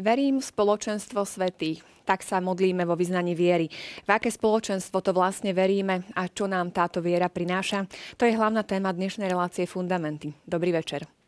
Verím v spoločenstvo svetých. Tak sa modlíme vo vyznaní viery. V aké spoločenstvo to vlastne veríme a čo nám táto viera prináša? To je hlavná téma dnešnej relácie Fundamenty. Dobrý večer.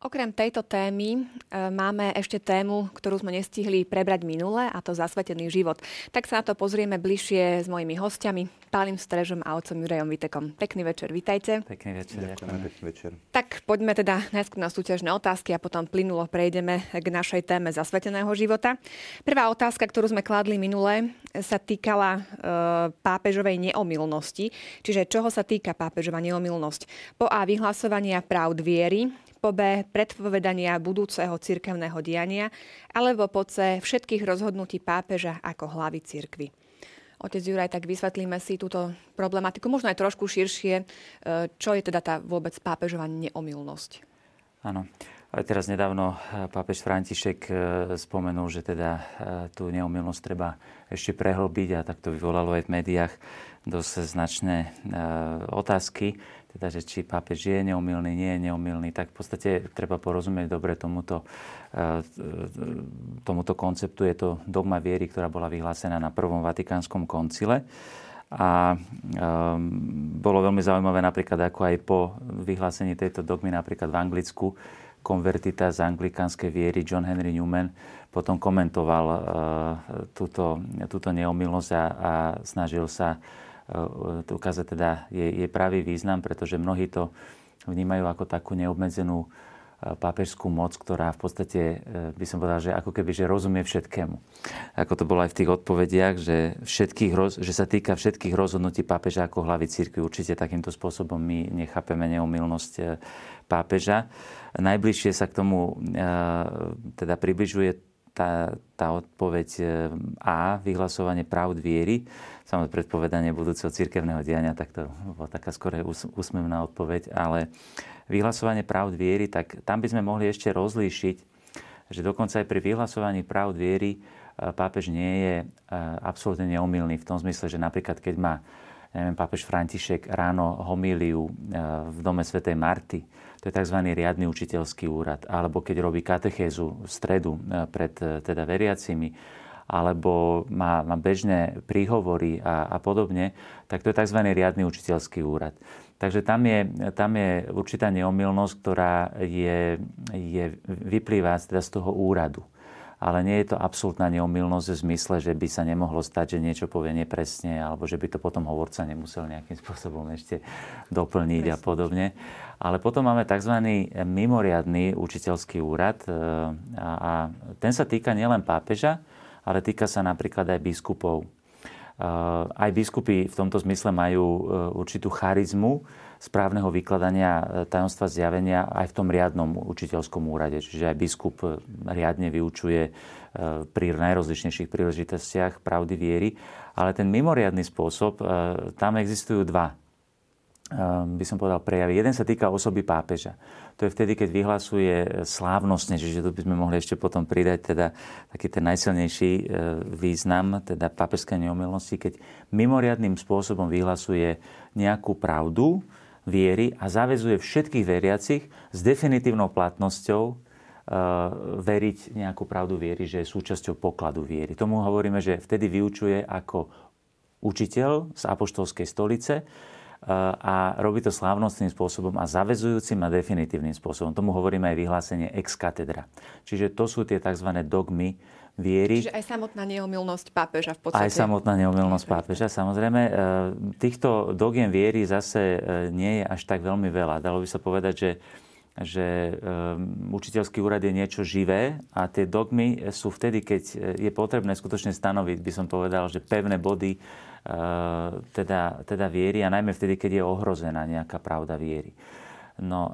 Okrem tejto témy e, máme ešte tému, ktorú sme nestihli prebrať minule, a to zasvetený život. Tak sa na to pozrieme bližšie s mojimi hostiami, Pálim Strežom a otcom Jurajom Vitekom. Pekný večer, vitajte. Pekný večer, ďakujem. Pekný večer. Tak poďme teda najskôr na súťažné otázky a potom plynulo prejdeme k našej téme zasveteného života. Prvá otázka, ktorú sme kladli minule, sa týkala e, pápežovej neomilnosti. Čiže čoho sa týka pápežova neomilnosť? Po A vyhlasovania práv viery, po B predpovedania budúceho cirkevného diania, alebo po C všetkých rozhodnutí pápeža ako hlavy cirkvy. Otec Juraj, tak vysvetlíme si túto problematiku, možno aj trošku širšie, e, čo je teda tá vôbec pápežová neomilnosť. Áno. Aj teraz nedávno e, pápež František e, spomenul, že teda tú neomilnosť treba ešte prehlbiť a tak to vyvolalo aj v médiách dosť značné otázky teda, že či pápež je neumilný, nie je neumilný, tak v podstate treba porozumieť dobre tomuto, e, tomuto konceptu. Je to dogma viery, ktorá bola vyhlásená na Prvom Vatikánskom koncile. A um, bolo veľmi zaujímavé napríklad, ako aj po vyhlásení tejto dogmy napríklad v Anglicku konvertita z anglikánskej viery John Henry Newman potom komentoval uh, túto, túto neomilnosť a, a snažil sa uh, ukázať teda jej, jej pravý význam, pretože mnohí to vnímajú ako takú neobmedzenú pápežskú moc, ktorá v podstate, e, by som povedal, že ako keby, že rozumie všetkému. Ako to bolo aj v tých odpovediach, že, všetkých, že sa týka všetkých rozhodnutí pápeža ako hlavy církvy. Určite takýmto spôsobom my nechápeme neumilnosť e, pápeža. Najbližšie sa k tomu e, teda približuje tá, tá odpoveď A, vyhlasovanie práv viery, samozrejme predpovedanie budúceho cirkevného diania, tak to bola taká skore úsmevná odpoveď, ale vyhlasovanie práv viery, tak tam by sme mohli ešte rozlíšiť, že dokonca aj pri vyhlasovaní práv viery e, pápež nie je e, absolútne neomilný v tom zmysle, že napríklad keď má neviem, pápež František ráno homíliu e, v dome svätej Marty, to je tzv. riadny učiteľský úrad, alebo keď robí katechézu v stredu pred teda veriacimi, alebo má, má bežné príhovory a, a podobne, tak to je tzv. riadny učiteľský úrad. Takže tam je, tam je určitá neomilnosť, ktorá je, je, vyplýva teda z toho úradu. Ale nie je to absolútna neomilnosť v zmysle, že by sa nemohlo stať, že niečo povie nepresne, alebo že by to potom hovorca nemusel nejakým spôsobom ešte doplniť Presne. a podobne. Ale potom máme tzv. mimoriadný učiteľský úrad e, a, ten sa týka nielen pápeža, ale týka sa napríklad aj biskupov aj biskupy v tomto zmysle majú e, určitú charizmu správneho vykladania e, tajomstva zjavenia aj v tom riadnom učiteľskom úrade. Čiže aj biskup e, riadne vyučuje pri najrozličnejších príležitostiach pravdy viery. Ale ten mimoriadný spôsob, tam existujú dva by som povedal, prejavy. Jeden sa týka osoby pápeža. To je vtedy, keď vyhlasuje slávnostne, čiže tu by sme mohli ešte potom pridať teda taký ten najsilnejší e, význam, teda pápežské neomilnosti, keď mimoriadným spôsobom vyhlasuje nejakú pravdu viery a zavezuje všetkých veriacich s definitívnou platnosťou e, veriť nejakú pravdu viery, že je súčasťou pokladu viery. Tomu hovoríme, že vtedy vyučuje ako učiteľ z apoštolskej stolice, a robí to slávnostným spôsobom a zavezujúcim a definitívnym spôsobom. Tomu hovoríme aj vyhlásenie ex katedra. Čiže to sú tie tzv. dogmy viery. Čiže aj samotná neomilnosť pápeža v podstate. Aj samotná neomilnosť pápeža, samozrejme. E, týchto dogiem viery zase e, nie je až tak veľmi veľa. Dalo by sa povedať, že že um, učiteľský úrad je niečo živé a tie dogmy sú vtedy, keď je potrebné skutočne stanoviť, by som povedal, že pevné body uh, teda, teda viery a najmä vtedy, keď je ohrozená nejaká pravda viery. No uh,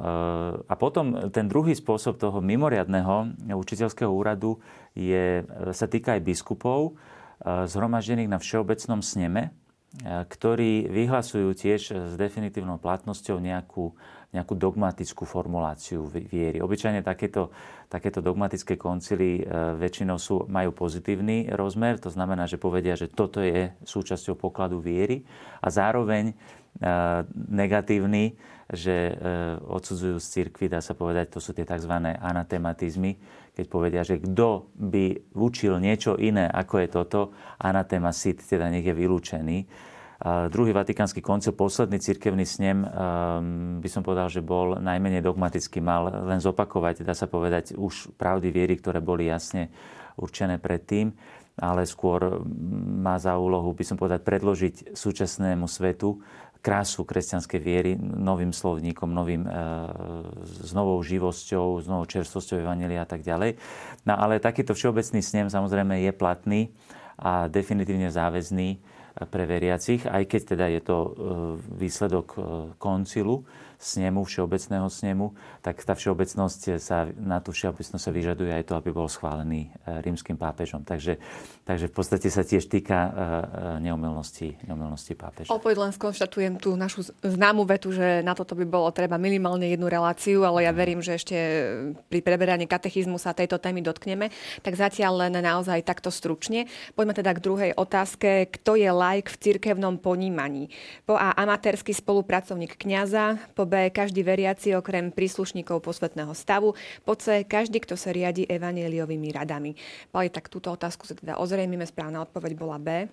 a potom ten druhý spôsob toho mimoriadného učiteľského úradu je, sa týka aj biskupov, uh, zhromaždených na všeobecnom sneme, ktorí vyhlasujú tiež s definitívnou platnosťou nejakú nejakú dogmatickú formuláciu viery. Obyčajne takéto, takéto dogmatické koncily väčšinou sú, majú pozitívny rozmer, to znamená, že povedia, že toto je súčasťou pokladu viery a zároveň negatívny, že odsudzujú z cirkvi, dá sa povedať, to sú tie tzv. anatematizmy, keď povedia, že kto by učil niečo iné, ako je toto, anatema sit, teda nech je vylúčený. Druhý vatikánsky koncil, posledný cirkevný snem, ehm, by som povedal, že bol najmenej dogmatický, mal len zopakovať, dá sa povedať, už pravdy viery, ktoré boli jasne určené predtým, ale skôr má za úlohu, by som povedať, predložiť súčasnému svetu krásu kresťanskej viery novým slovníkom, novým, e, s novou živosťou, s novou čerstvosťou Evangelia a tak ďalej. No ale takýto všeobecný snem samozrejme je platný a definitívne záväzný pre veriacich, aj keď teda je to e, výsledok e, koncilu, snemu, všeobecného snemu, tak tá všeobecnosť sa, na tú všeobecnosť sa vyžaduje aj to, aby bol schválený e, rímským pápežom. Takže, takže v podstate sa tiež týka e, e, neumilnosti, neumilnosti pápeža. Opäť len skonštatujem tú našu známu vetu, že na toto by bolo treba minimálne jednu reláciu, ale ja verím, že ešte pri preberaní katechizmu sa tejto témy dotkneme. Tak zatiaľ len naozaj takto stručne. Poďme teda k druhej otázke. Kto je like v cirkevnom ponímaní? Po A amatérsky spolupracovník kňaza, po B každý veriaci okrem príslušníkov posvetného stavu, po C každý, kto sa riadi evanieliovými radami. Pali, tak túto otázku sa teda ozrejmime. Správna odpoveď bola B.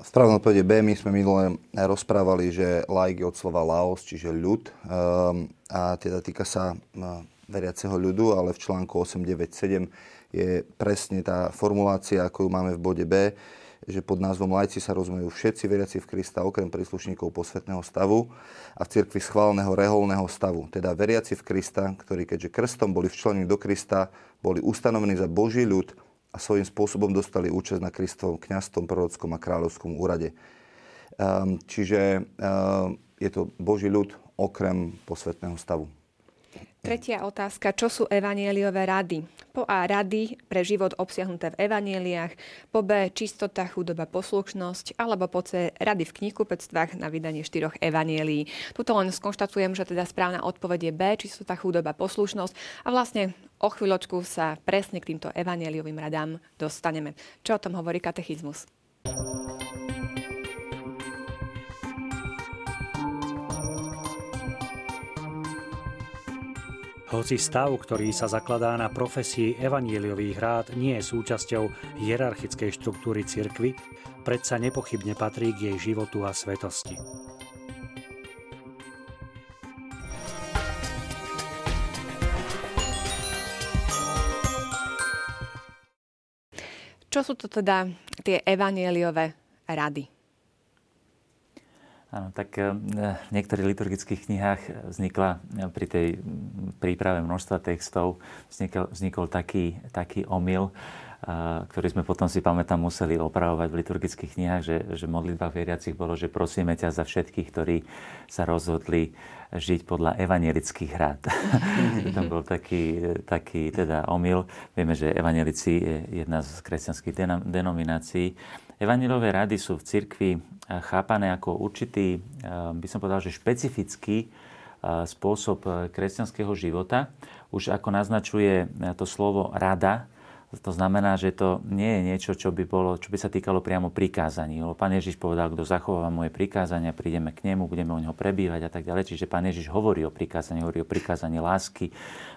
Správna odpoveď B. My sme minule rozprávali, že laik je od slova laos, čiže ľud. Um, a teda týka sa uh, veriaceho ľudu, ale v článku 897 je presne tá formulácia, ako ju máme v bode B že pod názvom lajci sa rozumejú všetci veriaci v Krista okrem príslušníkov posvetného stavu a v cirkvi schválneho reholného stavu. Teda veriaci v Krista, ktorí keďže krstom boli včlenení do Krista, boli ustanovení za Boží ľud a svojím spôsobom dostali účasť na Kristovom kňastom, prorockom a kráľovskom úrade. Um, čiže um, je to Boží ľud okrem posvetného stavu. Tretia otázka. Čo sú evanieliové rady? Po A. Rady pre život obsiahnuté v evanieliách. Po B. Čistota, chudoba, poslušnosť. Alebo po C. Rady v knihkupectvách na vydanie štyroch evanielí. Tuto len skonštatujem, že teda správna odpoveď je B. Čistota, chudoba, poslušnosť. A vlastne o chvíľočku sa presne k týmto evanieliovým radám dostaneme. Čo o tom hovorí katechizmus? Hoci stav, ktorý sa zakladá na profesii evanieliových rád, nie je súčasťou hierarchickej štruktúry cirkvy, predsa nepochybne patrí k jej životu a svetosti. Čo sú to teda tie evanieliové rady? Áno, tak eh, v niektorých liturgických knihách vznikla eh, pri tej príprave množstva textov vznikol, vznikol taký, taký omyl, eh, ktorý sme potom si pamätám museli opravovať v liturgických knihách, že, že modlitba veriacich bolo, že prosíme ťa za všetkých, ktorí sa rozhodli žiť podľa evangelických rád. Tam bol taký, taký teda omyl. Vieme, že evangelici je jedna z kresťanských denominácií. Evangelové rady sú v cirkvi chápané ako určitý, by som povedal, že špecifický spôsob kresťanského života. Už ako naznačuje to slovo rada, to znamená, že to nie je niečo, čo by, bolo, čo by sa týkalo priamo prikázaní. Lebo pán Ježiš povedal, kto zachováva moje prikázania, prídeme k nemu, budeme o neho prebývať a tak ďalej. Čiže pán Ježiš hovorí o prikázaní, hovorí o prikázaní lásky,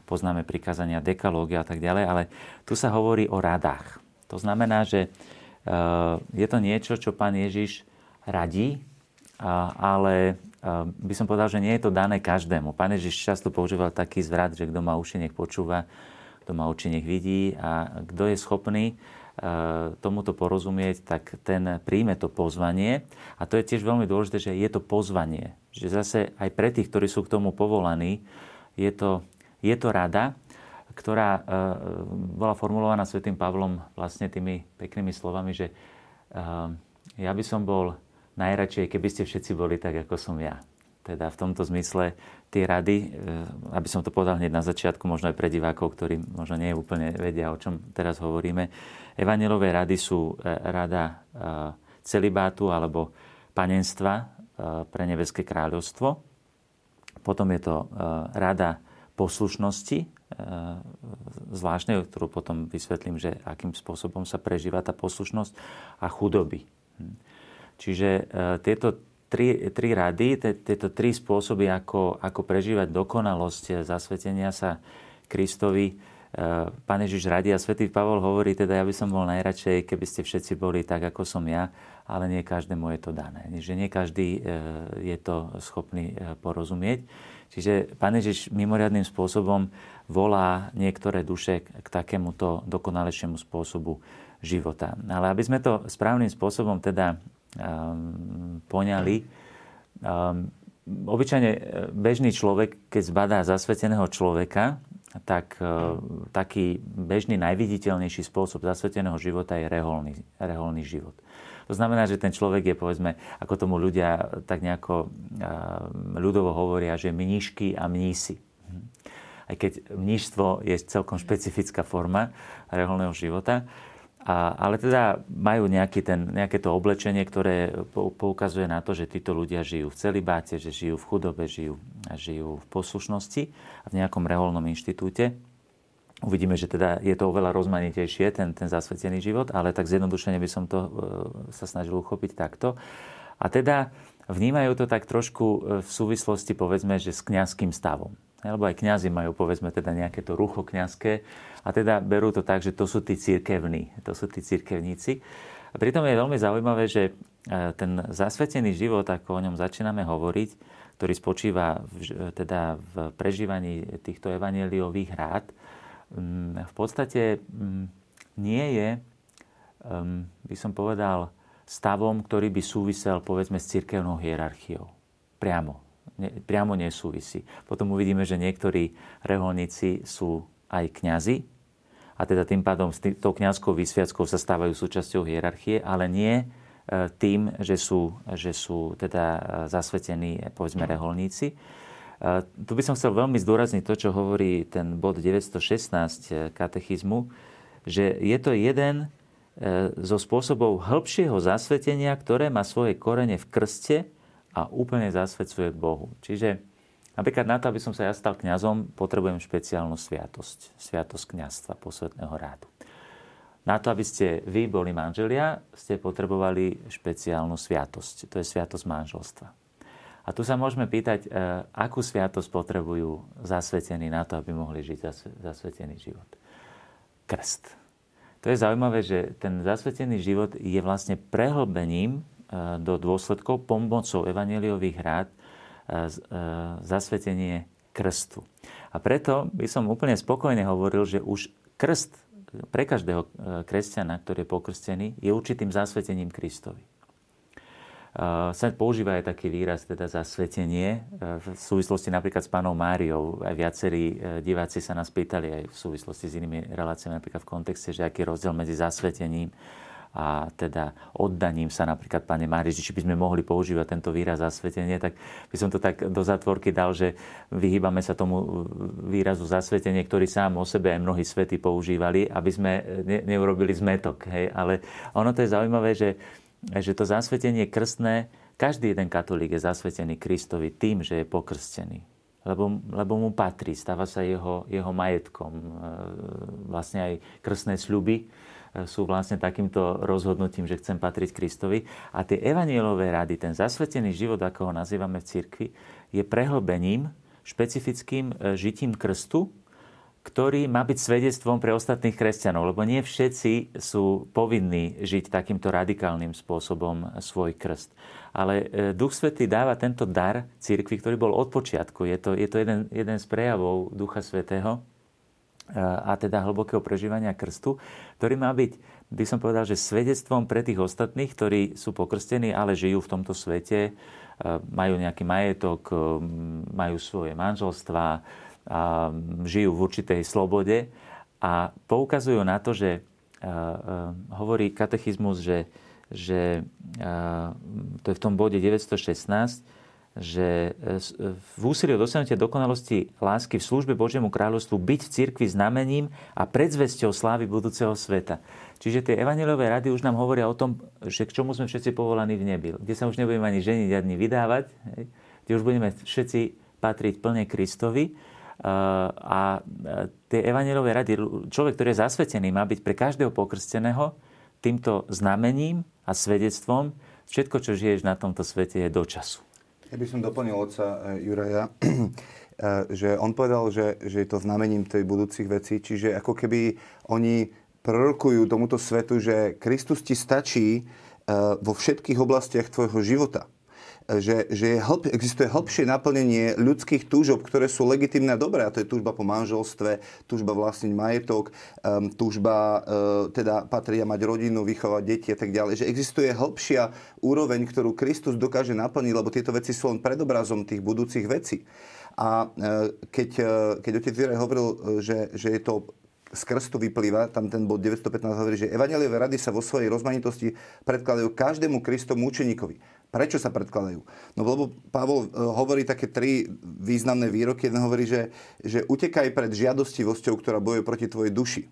poznáme prikázania dekalógia a tak ďalej, ale tu sa hovorí o radách. To znamená, že je to niečo, čo pán Ježiš radí, ale by som povedal, že nie je to dané každému. Pán Ježiš často používal taký zvrat, že kto má uši, nech počúva, kto má oči, nech vidí a kto je schopný e, tomuto porozumieť, tak ten príjme to pozvanie. A to je tiež veľmi dôležité, že je to pozvanie. Že zase aj pre tých, ktorí sú k tomu povolaní, je to, je to rada, ktorá e, bola formulovaná svätým Pavlom vlastne tými peknými slovami, že e, ja by som bol najradšej, keby ste všetci boli tak, ako som ja. Teda v tomto zmysle tie rady, eh, aby som to povedal hneď na začiatku, možno aj pre divákov, ktorí možno nie úplne vedia, o čom teraz hovoríme. Evangelové rady sú rada celibátu alebo panenstva pre nebeské kráľovstvo. Potom je to rada poslušnosti, zvláštnej, ktorú potom vysvetlím, že akým spôsobom sa prežíva tá poslušnosť a chudoby. Hm. Čiže tieto tri, tri rady, tieto tri spôsoby, ako, ako prežívať dokonalosť zasvetenia sa Kristovi, Pán Ježiš radí a svätý Pavol hovorí, teda ja by som bol najradšej, keby ste všetci boli tak, ako som ja, ale nie každému je to dané. Že nie každý e, je to schopný e, porozumieť. Čiže Pán Ježiš mimoriadným spôsobom volá niektoré duše k takémuto dokonalejšiemu spôsobu života. Ale aby sme to správnym spôsobom teda um, poňali, um, obyčajne bežný človek, keď zbadá zasveteného človeka, tak e, taký bežný, najviditeľnejší spôsob zasveteného života je reholný, reholný život. To znamená, že ten človek je, povedzme, ako tomu ľudia tak nejako e, ľudovo hovoria, že mníšky a mnísi. Aj keď mníštvo je celkom špecifická forma reholného života, a, ale teda majú nejaký ten, nejaké to oblečenie, ktoré poukazuje na to, že títo ľudia žijú v celibáte, že žijú v chudobe, žijú, žijú v poslušnosti a v nejakom reholnom inštitúte. Uvidíme, že teda je to oveľa rozmanitejšie, ten, ten zasvetený život, ale tak zjednodušene by som to e, sa snažil uchopiť takto. A teda vnímajú to tak trošku e, v súvislosti, povedzme, že s kňazským stavom. Lebo aj kňazi majú, povedzme, teda nejaké to rucho kňazské a teda berú to tak, že to sú tí církevní, to sú tí církevníci. A pritom je veľmi zaujímavé, že e, ten zasvetený život, ako o ňom začíname hovoriť, ktorý spočíva v, teda v prežívaní týchto evaneliových rád, mm, v podstate mm, nie je, by som povedal, stavom, ktorý by súvisel povedzme s církevnou hierarchiou. Priamo ne, priamo nesúvisí. Potom uvidíme, že niektorí reholníci sú aj kňazi a teda tým pádom s tou kňazskou vysviackou sa stávajú súčasťou hierarchie, ale nie e, tým, že sú, že sú teda e, zasvetení, povedzme, reholníci. E, tu by som chcel veľmi zdôrazniť to, čo hovorí ten bod 916 katechizmu, že je to jeden zo spôsobov hĺbšieho zasvetenia, ktoré má svoje korene v krste, a úplne zasvedcuje Bohu. Čiže napríklad na to, aby som sa ja stal kňazom, potrebujem špeciálnu sviatosť. Sviatosť kňazstva posvetného rádu. Na to, aby ste vy boli manželia, ste potrebovali špeciálnu sviatosť. To je sviatosť manželstva. A tu sa môžeme pýtať, e, akú sviatosť potrebujú zasvetení na to, aby mohli žiť zasvetený život. Krst. To je zaujímavé, že ten zasvetený život je vlastne prehlbením do dôsledkov pomocou evaneliových rád e, e, zasvetenie krstu. A preto by som úplne spokojne hovoril, že už krst pre každého e, kresťana, ktorý je pokrstený, je určitým zasvetením Kristovi. Sa používa aj taký výraz, teda zasvetenie, v súvislosti napríklad s pánom Máriou. Aj viacerí diváci sa nás pýtali aj v súvislosti s inými reláciami, napríklad v kontexte, že aký je rozdiel medzi zasvetením a teda oddaním sa napríklad Pane Máriži, či by sme mohli používať tento výraz zasvetenie, tak by som to tak do zatvorky dal, že vyhýbame sa tomu výrazu zasvetenie, ktorý sám o sebe aj mnohí svety používali, aby sme ne, neurobili zmetok. Hej. Ale ono to je zaujímavé, že, že to zasvetenie krstné, každý jeden katolík je zasvetený Kristovi tým, že je pokrstený. Lebo, lebo mu patrí, stáva sa jeho, jeho majetkom. E, vlastne aj krstné sľuby sú vlastne takýmto rozhodnutím, že chcem patriť Kristovi. A tie evanielové rady, ten zasvetený život, ako ho nazývame v cirkvi, je prehlbením, špecifickým e, žitím krstu, ktorý má byť svedectvom pre ostatných kresťanov, lebo nie všetci sú povinní žiť takýmto radikálnym spôsobom svoj krst. Ale e, Duch Svetý dáva tento dar cirkvi, ktorý bol od počiatku. Je to, je to jeden, jeden z prejavov Ducha Svetého, a teda hlbokého prežívania krstu, ktorý má byť, by som povedal, že svedectvom pre tých ostatných, ktorí sú pokrstení, ale žijú v tomto svete, e, majú nejaký majetok, e, majú svoje manželstva, žijú v určitej slobode a poukazujú na to, že e, hovorí katechizmus, že, že to je v tom bode 916, že e, e, v úsilí o dosiahnutie dokonalosti lásky v službe Božiemu kráľovstvu byť v cirkvi znamením a predzvesťou slávy budúceho sveta. Čiže tie evaneliové rady už nám hovoria o tom, že k čomu sme všetci povolaní v nebi, kde sa už nebudeme ani ženiť, ani vydávať, kde už budeme všetci patriť plne Kristovi. A tie evangelové rady, človek, ktorý je zasvetený, má byť pre každého pokrsteného týmto znamením a svedectvom, všetko, čo žiješ na tomto svete, je do času. Ja by som doplnil otca e, Juraja, e, že on povedal, že, že je to znamením tej budúcich vecí, čiže ako keby oni prorokujú tomuto svetu, že Kristus ti stačí e, vo všetkých oblastiach tvojho života že, že je hlb, existuje hĺbšie naplnenie ľudských túžob, ktoré sú legitimné a dobré. A to je túžba po manželstve, túžba vlastniť majetok, um, túžba uh, teda patriť a mať rodinu, vychovať deti a tak ďalej. Že existuje hĺbšia úroveň, ktorú Kristus dokáže naplniť, lebo tieto veci sú len predobrazom tých budúcich vecí. A uh, keď, uh, keď otec Juraj hovoril, že, že je to z krstu vyplýva, tam ten bod 915 hovorí, že evaneliové rady sa vo svojej rozmanitosti predkladajú každému Kristomu učeníkovi. Prečo sa predkladajú? No lebo Pavol e, hovorí také tri významné výroky. Jeden hovorí, že, že utekaj pred žiadostivosťou, ktorá bojuje proti tvojej duši.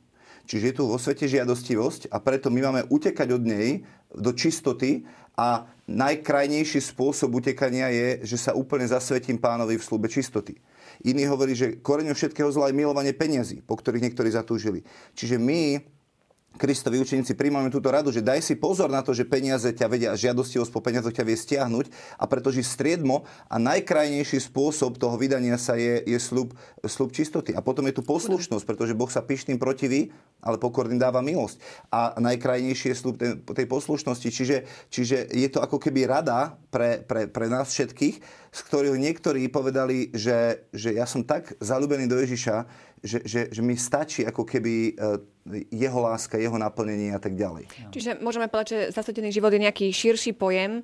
Čiže je tu vo svete žiadostivosť a preto my máme utekať od nej do čistoty a najkrajnejší spôsob utekania je, že sa úplne zasvetím pánovi v slube čistoty. Iný hovorí, že koreňom všetkého zla je milovanie peniazy, po ktorých niektorí zatúžili. Čiže my Kristovi učeníci príjmame túto radu, že daj si pozor na to, že peniaze ťa vedia, žiadostivosť po peniazoch ťa vie stiahnuť a pretože striedmo a najkrajnejší spôsob toho vydania sa je, je slub, slub čistoty. A potom je tu poslušnosť, pretože Boh sa pyšným protiví, ale pokorným dáva milosť. A najkrajnejší je slub tej, tej poslušnosti. Čiže, čiže je to ako keby rada pre, pre, pre nás všetkých, z ktorých niektorí povedali, že, že ja som tak zalúbený do Ježiša, že, že, že mi stačí ako keby e, jeho láska, jeho naplnenie a tak ďalej. Čiže môžeme povedať, že zasvetený život je nejaký širší pojem, e,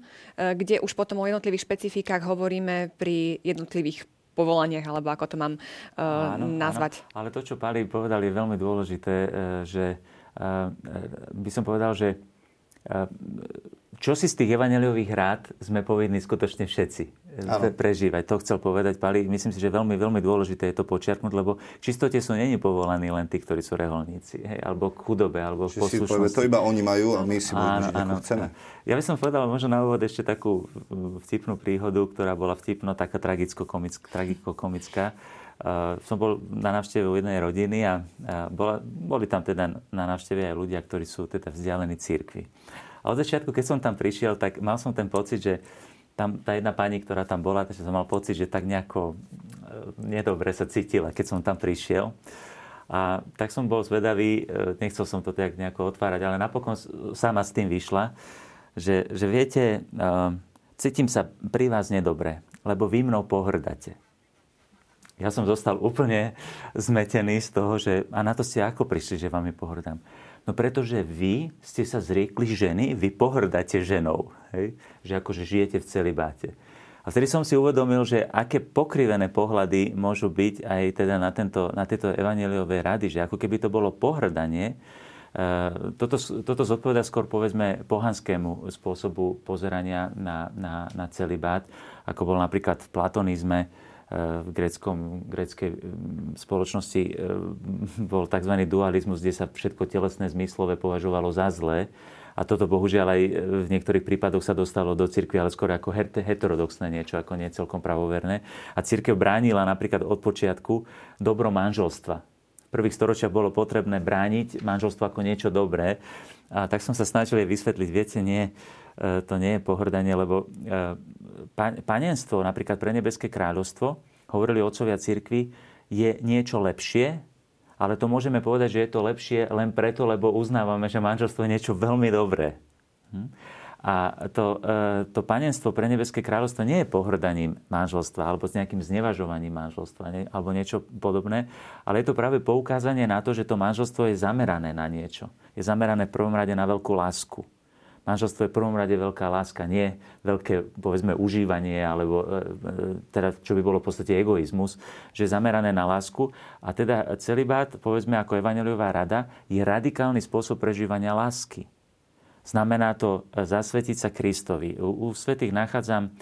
kde už potom o jednotlivých špecifikách hovoríme pri jednotlivých povolaniach, alebo ako to mám uh, áno, nazvať. Áno. Ale to, čo Pali povedal, je veľmi dôležité, že by som povedal, že čo si z tých evaneliových rád sme povinní skutočne všetci ano. prežívať. To chcel povedať Pali. Myslím si, že veľmi, veľmi dôležité je to počiarknúť, lebo v čistote sú není povolaní len tí, ktorí sú reholníci, hej, alebo k chudobe, alebo v poslušnosti. to iba oni majú a my si budeme žiť, chceme. Ja by som povedal možno na úvod ešte takú vtipnú príhodu, ktorá bola vtipno taká tragicko-komická. Uh, som bol na návšteve u jednej rodiny a, a bola, boli tam teda na návšteve aj ľudia, ktorí sú teda vzdialení církvi. A od začiatku, keď som tam prišiel, tak mal som ten pocit, že tam tá jedna pani, ktorá tam bola, takže som mal pocit, že tak nejako e, nedobre sa cítila, keď som tam prišiel. A tak som bol zvedavý, e, nechcel som to tak nejako otvárať, ale napokon sama s tým vyšla, že, že viete, e, cítim sa pri vás nedobre, lebo vy mnou pohrdáte. Ja som zostal úplne zmetený z toho, že a na to ste ako prišli, že vám pohrdám. No pretože vy ste sa zriekli ženy, vy pohrdáte ženou. Hej? Že akože žijete v celibáte. A vtedy som si uvedomil, že aké pokrivené pohľady môžu byť aj teda na, tento, na tieto evaneliové rady, že ako keby to bolo pohrdanie, e, toto, toto zodpoveda skôr povedzme pohanskému spôsobu pozerania na, na, na celibát, ako bol napríklad v platonizme, v greckom, greckej mm, spoločnosti e, bol tzv. dualizmus, kde sa všetko telesné zmyslové považovalo za zlé. A toto bohužiaľ aj v niektorých prípadoch sa dostalo do cirkvi, ale skôr ako heterodoxné niečo, ako nie celkom pravoverné. A cirkev bránila napríklad od počiatku dobro manželstva. V prvých storočiach bolo potrebné brániť manželstvo ako niečo dobré. A tak som sa snažil jej vysvetliť, viete, nie, to nie je pohrdanie, lebo e, panenstvo, napríklad pre Nebeské kráľovstvo, hovorili otcovia cirkvi, je niečo lepšie, ale to môžeme povedať, že je to lepšie len preto, lebo uznávame, že manželstvo je niečo veľmi dobré. Hm? A to, e, to panenstvo pre Nebeské kráľovstvo nie je pohrdaním manželstva alebo s nejakým znevažovaním manželstva alebo niečo podobné, ale je to práve poukázanie na to, že to manželstvo je zamerané na niečo. Je zamerané v prvom rade na veľkú lásku. Manželstvo je v prvom rade veľká láska, nie veľké, povedzme, užívanie, alebo e, e, teda, čo by bolo v podstate egoizmus, že je zamerané na lásku. A teda celibát, povedzme, ako evaneliová rada, je radikálny spôsob prežívania lásky. Znamená to e, zasvetiť sa Kristovi. U, u svetých nachádzam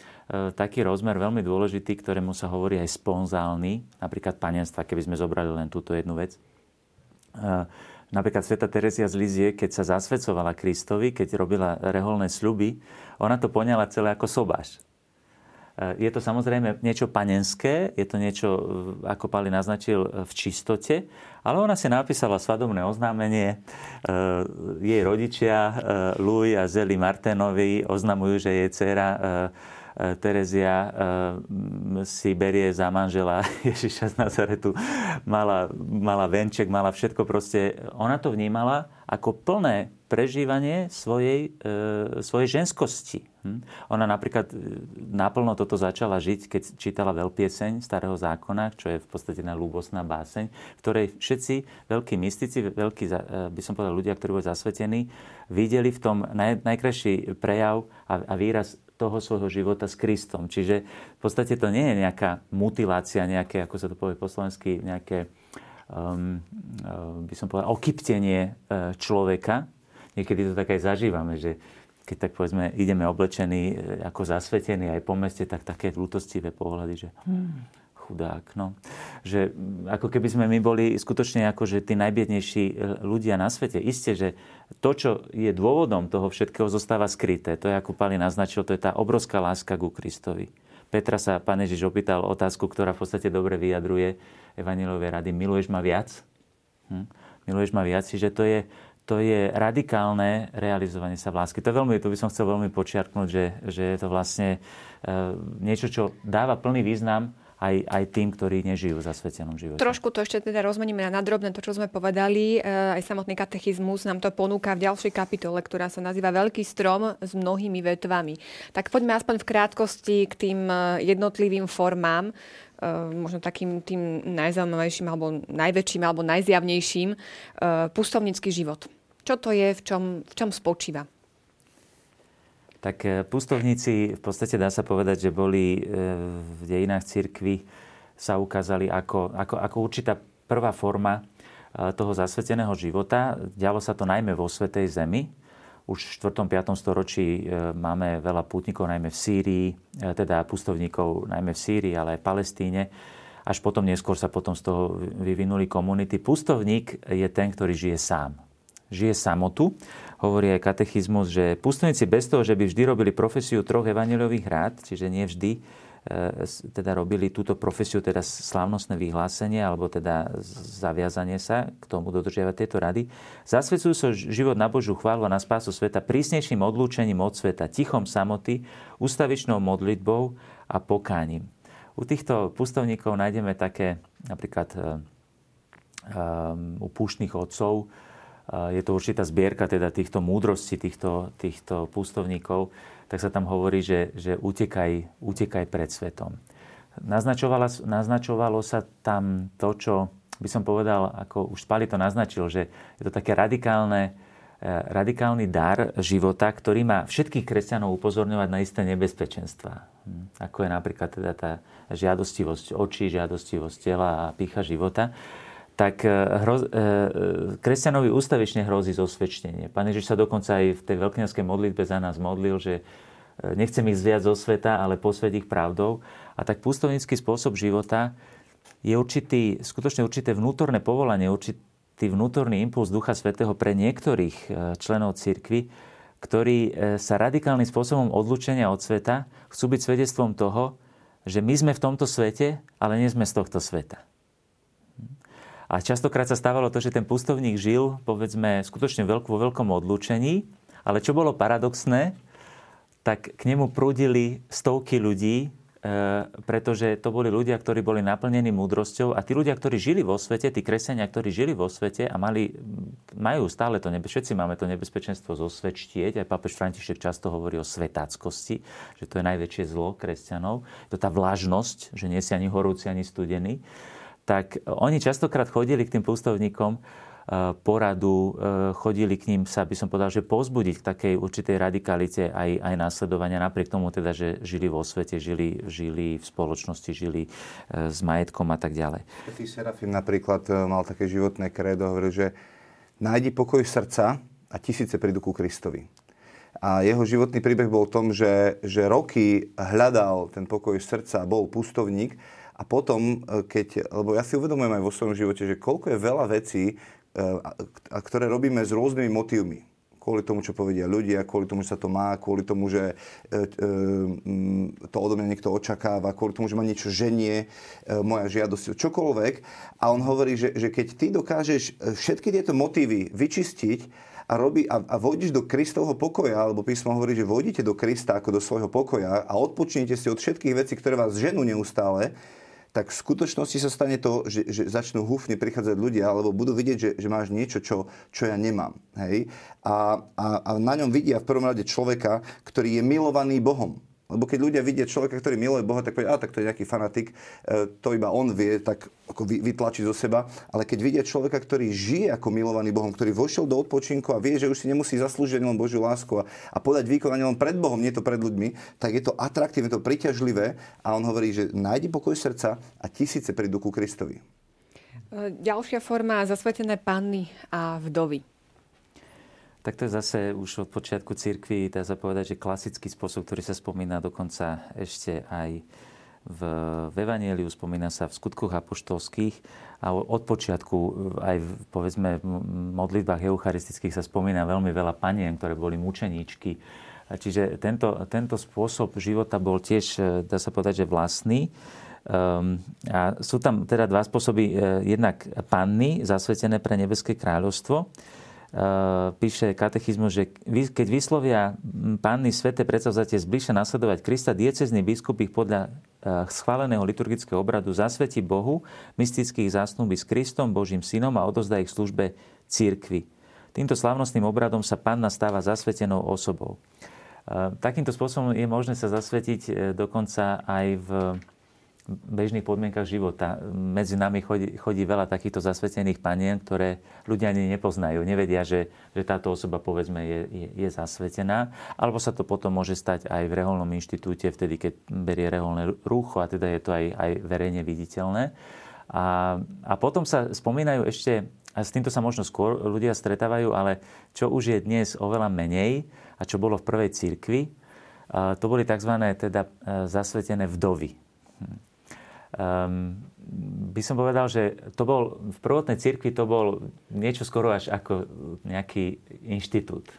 taký rozmer veľmi dôležitý, ktorému sa hovorí aj sponzálny, napríklad panenstva, keby sme zobrali len túto jednu vec. E, Napríklad Sveta Terezia z Lizie, keď sa zasvedcovala Kristovi, keď robila reholné sľuby, ona to poňala celé ako sobáš. je to samozrejme niečo panenské, je to niečo, ako Pali naznačil, v čistote, ale ona si napísala svadobné oznámenie. Jej rodičia, Louis a Zeli Martenovi, oznamujú, že jej dcera Terezia si berie za manžela Ježiša z Nazaretu, mala, mala venček, mala všetko proste. Ona to vnímala ako plné prežívanie svojej, e, svojej ženskosti. Hm? Ona napríklad naplno toto začala žiť, keď čítala veľpieseň starého zákona, čo je v podstate na ľúbosná báseň, v ktorej všetci veľkí mystici, veľkí, by som povedal, ľudia, ktorí boli zasvetení, videli v tom naj, najkrajší prejav a, a výraz toho svojho života s Kristom. Čiže v podstate to nie je nejaká mutilácia, nejaké, ako sa to povie po slovensky, nejaké, um, um, by som povedal, okyptenie uh, človeka. Niekedy to tak aj zažívame, že keď tak povedzme ideme oblečení uh, ako zasvetení aj po meste, tak také ľutostivé pohľady, že hmm, chudák. No. Že ako keby sme my boli skutočne ako, že tí najbiednejší ľudia na svete. Isté, že to, čo je dôvodom toho všetkého, zostáva skryté. To je, ako Pali naznačil, to je tá obrovská láska ku Kristovi. Petra sa pán Ježiš opýtal otázku, ktorá v podstate dobre vyjadruje Evanilové rady. Miluješ ma viac? Hm? Miluješ ma viac? Čiže to je, to je radikálne realizovanie sa v lásky. To, veľmi, to by som chcel veľmi počiarknúť, že, že je to vlastne e, niečo, čo dáva plný význam aj, aj tým, ktorí nežijú za svetenom živote. Trošku to ešte teda rozmeníme na nadrobné, to, čo sme povedali. E, aj samotný katechizmus nám to ponúka v ďalšej kapitole, ktorá sa nazýva Veľký strom s mnohými vetvami. Tak poďme aspoň v krátkosti k tým e, jednotlivým formám, e, možno takým tým najzaujímavejším alebo najväčším alebo najzjavnejším, pustovnický život. Čo to je, v čom, v čom spočíva? Tak eh, pustovníci v podstate dá sa povedať, že boli eh, v dejinách cirkvy sa ukázali ako, ako, ako určitá prvá forma eh, toho zasveteného života. Dialo sa to najmä vo Svetej Zemi. Už v 4. 5. storočí máme veľa pútnikov, najmä v Sýrii, teda pustovníkov najmä v Sýrii, ale aj v Palestíne. Až potom neskôr sa potom z toho vyvinuli komunity. Pustovník je ten, ktorý žije sám. Žije samotu hovorí aj katechizmus, že pustovníci bez toho, že by vždy robili profesiu troch evaneliových rád, čiže nie vždy e, teda robili túto profesiu, teda slávnostné vyhlásenie, alebo teda zaviazanie sa k tomu dodržiavať tieto rady. Zasvedcujú sa život na Božiu chválu a na spásu sveta prísnejším odlúčením od sveta, tichom samoty, ústavičnou modlitbou a pokáním. U týchto pustovníkov nájdeme také napríklad um, u púštnych otcov, je to určitá zbierka teda týchto múdrostí, týchto, týchto pustovníkov, tak sa tam hovorí, že, že utekaj, utekaj pred svetom. Naznačovalo, naznačovalo sa tam to, čo by som povedal, ako už Spali to naznačil, že je to také radikálne, e, radikálny dar života, ktorý má všetkých kresťanov upozorňovať na isté nebezpečenstva. Hm, ako je napríklad teda tá žiadostivosť očí, žiadostivosť tela a pícha života tak e, hroz, e, e, kresťanovi ústavične hrozí zosvedčenie. Pán Ježiš sa dokonca aj v tej veľkňanskej modlitbe za nás modlil, že nechcem ich zviať zo sveta, ale posved ich pravdou. A tak pustovnický spôsob života je určitý, skutočne určité vnútorné povolanie, určitý vnútorný impuls Ducha Svetého pre niektorých členov cirkvy, ktorí sa radikálnym spôsobom odlučenia od sveta chcú byť svedectvom toho, že my sme v tomto svete, ale nie sme z tohto sveta. A častokrát sa stávalo to, že ten pustovník žil, povedzme, skutočne veľk, vo veľkom odlúčení, ale čo bolo paradoxné, tak k nemu prúdili stovky ľudí, e, pretože to boli ľudia, ktorí boli naplnení múdrosťou a tí ľudia, ktorí žili vo svete, tí kresenia, ktorí žili vo svete a mali, majú stále to nebezpečenstvo, všetci máme to nebezpečenstvo zosvedčtieť, aj pápež František často hovorí o svetáckosti, že to je najväčšie zlo kresťanov, to tá vlažnosť, že nie si ani horúci, ani studený tak oni častokrát chodili k tým pustovníkom e, poradu, e, chodili k ním sa, by som povedal, že pozbudiť k takej určitej radikalite aj, aj následovania, napriek tomu teda, že žili vo svete, žili, žili v spoločnosti, žili e, s majetkom a tak ďalej. Svetý Serafim napríklad mal také životné kredo, hovoril, že nájdi pokoj srdca a tisíce prídu ku Kristovi. A jeho životný príbeh bol v tom, že, že roky hľadal ten pokoj srdca, bol pustovník a potom, e, keď, lebo ja si uvedomujem aj vo svojom živote, že koľko je veľa vecí, e, ktoré robíme s rôznymi motívmi. Kvôli tomu, čo povedia ľudia, kvôli tomu, že sa to má, kvôli tomu, že e, e, to odo mňa niekto očakáva, kvôli tomu, že ma niečo ženie, moja žiadosť, čokoľvek. A on hovorí, že, že keď ty dokážeš všetky tieto motívy vyčistiť a, robí, a, a vojdeš do Kristovho pokoja, alebo písmo hovorí, že vojdete do Krista ako do svojho pokoja a odpočnete si od všetkých vecí, ktoré vás ženú neustále, tak v skutočnosti sa stane to, že, že začnú húfne prichádzať ľudia, alebo budú vidieť, že, že máš niečo, čo, čo ja nemám. Hej? A, a, a na ňom vidia v prvom rade človeka, ktorý je milovaný Bohom. Lebo keď ľudia vidia človeka, ktorý miluje Boha, tak povedia, a tak to je nejaký fanatik, e, to iba on vie tak ako vytlačiť zo seba. Ale keď vidia človeka, ktorý žije ako milovaný Bohom, ktorý vošiel do odpočinku a vie, že už si nemusí zaslúžiť len Božiu lásku a, a podať výkonanie len pred Bohom, nie to pred ľuďmi, tak je to atraktívne, to priťažlivé a on hovorí, že nájdi pokoj srdca a tisíce prídu ku Kristovi. E, ďalšia forma zasvetené panny a vdovy. Tak to je zase už od počiatku cirkvi, dá sa povedať, že klasický spôsob, ktorý sa spomína dokonca ešte aj v, v Evangeliu, spomína sa v skutkoch apoštolských a od počiatku aj v, povedzme v modlitbách eucharistických sa spomína veľmi veľa panien, ktoré boli mučeníčky. Čiže tento, tento spôsob života bol tiež, dá sa povedať, že vlastný. Um, a sú tam teda dva spôsoby. E, jednak panny, zasvetené pre nebeské kráľovstvo, Eh, píše katechizmus, že keď vyslovia panny svete predsavzatie zbližšie nasledovať Krista, diecezný biskup ich podľa eh, schváleného liturgického obradu zasvetí Bohu, mystických zásnubí s Kristom, Božím synom a odozdá ich službe církvy. Týmto slavnostným obradom sa panna stáva zasvetenou osobou. Eh, takýmto spôsobom je možné sa zasvetiť dokonca aj v bežných podmienkach života. Medzi nami chodí, chodí veľa takýchto zasvetených panien, ktoré ľudia ani nepoznajú. Nevedia, že, že táto osoba povedzme je, je, je zasvetená. Alebo sa to potom môže stať aj v reholnom inštitúte, vtedy, keď berie reholné rúcho a teda je to aj, aj verejne viditeľné. A, a potom sa spomínajú ešte, a s týmto sa možno skôr ľudia stretávajú, ale čo už je dnes oveľa menej a čo bolo v prvej cirkvi, to boli tzv. teda e, zasvetené vdovy. Um, by som povedal, že to bol, v prvotnej cirkvi to bol niečo skoro až ako nejaký inštitút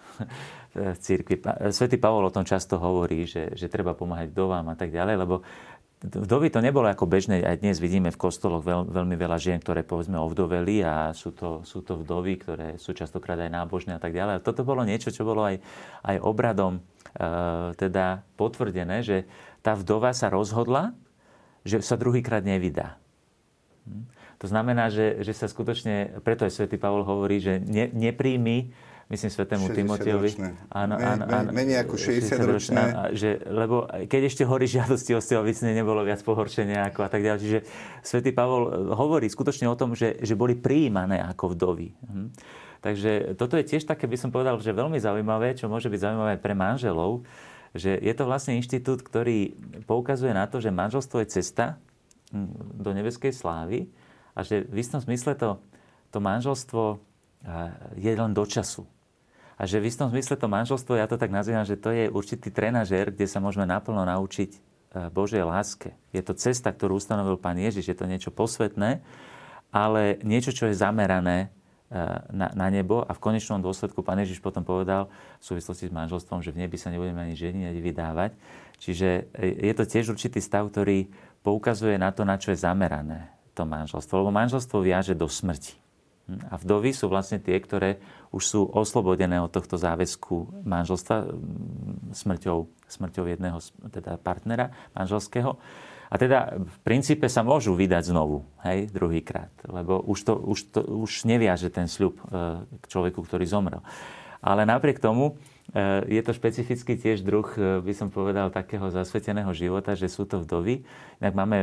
v cirkvi. Svetý Pavol o tom často hovorí, že, že treba pomáhať vdovám a tak ďalej, lebo vdovy to nebolo ako bežné. Aj dnes vidíme v kostoloch veľ, veľmi veľa žien, ktoré povedzme ovdoveli a sú to, sú to vdovy, ktoré sú častokrát aj nábožné a tak ďalej. A toto bolo niečo, čo bolo aj, aj obradom e, teda potvrdené, že tá vdova sa rozhodla, že sa druhýkrát nevydá. To znamená, že, že sa skutočne, preto aj svätý Pavol hovorí, že ne, nepríjmi, myslím svetému Timoteovi. Áno, áno, áno. Menej ako 60 ročné. Že, lebo keď ešte horí žiadosti o stelvicne, nebolo viac pohoršenia ako a tak ďalej. Čiže svätý Pavol hovorí skutočne o tom, že, že boli prijímané ako vdovy. Hm? Takže toto je tiež také, by som povedal, že veľmi zaujímavé, čo môže byť zaujímavé pre manželov, že je to vlastne inštitút, ktorý poukazuje na to, že manželstvo je cesta mm, do nebeskej slávy a že v istom zmysle to, to manželstvo je len do času. A že v istom zmysle to manželstvo, ja to tak nazývam, že to je určitý trenažér, kde sa môžeme naplno naučiť Božej láske. Je to cesta, ktorú ustanovil Pán Ježiš, je to niečo posvetné, ale niečo, čo je zamerané na, na nebo a v konečnom dôsledku pán Ježiš potom povedal v súvislosti s manželstvom, že v nebi sa nebudeme ani ženiť, ani vydávať. Čiže je to tiež určitý stav, ktorý poukazuje na to, na čo je zamerané to manželstvo. Lebo manželstvo viaže do smrti. Hm? A vdovy sú vlastne tie, ktoré už sú oslobodené od tohto záväzku manželstva hm, smrťou, smrťou jedného teda partnera manželského. A teda v princípe sa môžu vydať znovu, hej, druhýkrát, lebo už, to, už, to, už neviaže ten sľub e, k človeku, ktorý zomrel. Ale napriek tomu e, je to špecificky tiež druh, e, by som povedal, takého zasveteného života, že sú to vdovy. Inak máme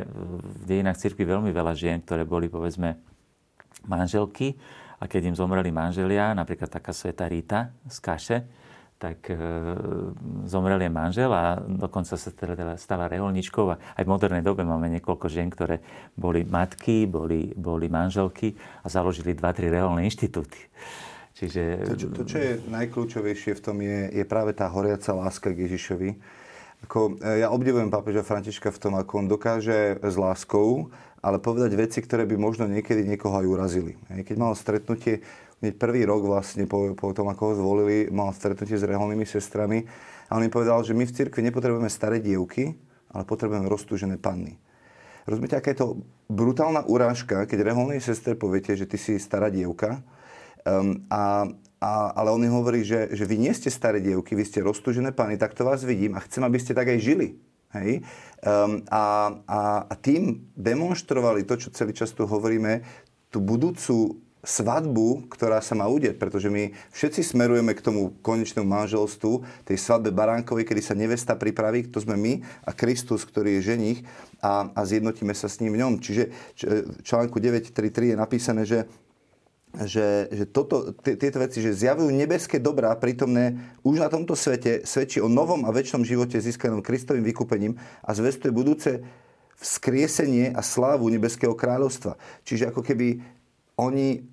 v dejinách cirkvi veľmi veľa žien, ktoré boli, povedzme, manželky a keď im zomreli manželia, napríklad taká sveta Rita z Kaše, tak e, zomrel je manžel a dokonca sa teda stala reholničkou a aj v modernej dobe máme niekoľko žien, ktoré boli matky, boli, boli manželky a založili dva, tri reholné inštitúty. Čiže... To, čo, to, čo je najkľúčovejšie v tom, je, je práve tá horiaca láska k Ježišovi. Ako, e, ja obdivujem pápeža Františka v tom, ako on dokáže s láskou, ale povedať veci, ktoré by možno niekedy niekoho aj urazili. Keď mal stretnutie hneď prvý rok vlastne po, po tom, ako ho zvolili, mal stretnutie s reholnými sestrami a on im povedal, že my v cirkvi nepotrebujeme staré dievky, ale potrebujeme roztúžené panny. Rozumiete, aká je to brutálna urážka, keď reholnej sestre poviete, že ty si stará dievka, um, a, a, ale on im hovorí, že, že vy nie ste staré dievky, vy ste roztúžené panny, tak to vás vidím a chcem, aby ste tak aj žili. Hej? Um, a, a, a tým demonstrovali to, čo celý čas tu hovoríme, tú budúcu svadbu, ktorá sa má udeť, pretože my všetci smerujeme k tomu konečnému manželstvu, tej svadbe baránkovej, kedy sa nevesta pripraví, to sme my a Kristus, ktorý je ženich a, a zjednotíme sa s ním v ňom. Čiže v článku 9.3.3 je napísané, že že, že toto, tieto veci, že zjavujú nebeské dobrá prítomné už na tomto svete, svedčí o novom a väčšnom živote získanom Kristovým vykúpením a zvestuje budúce vzkriesenie a slávu nebeského kráľovstva. Čiže ako keby oni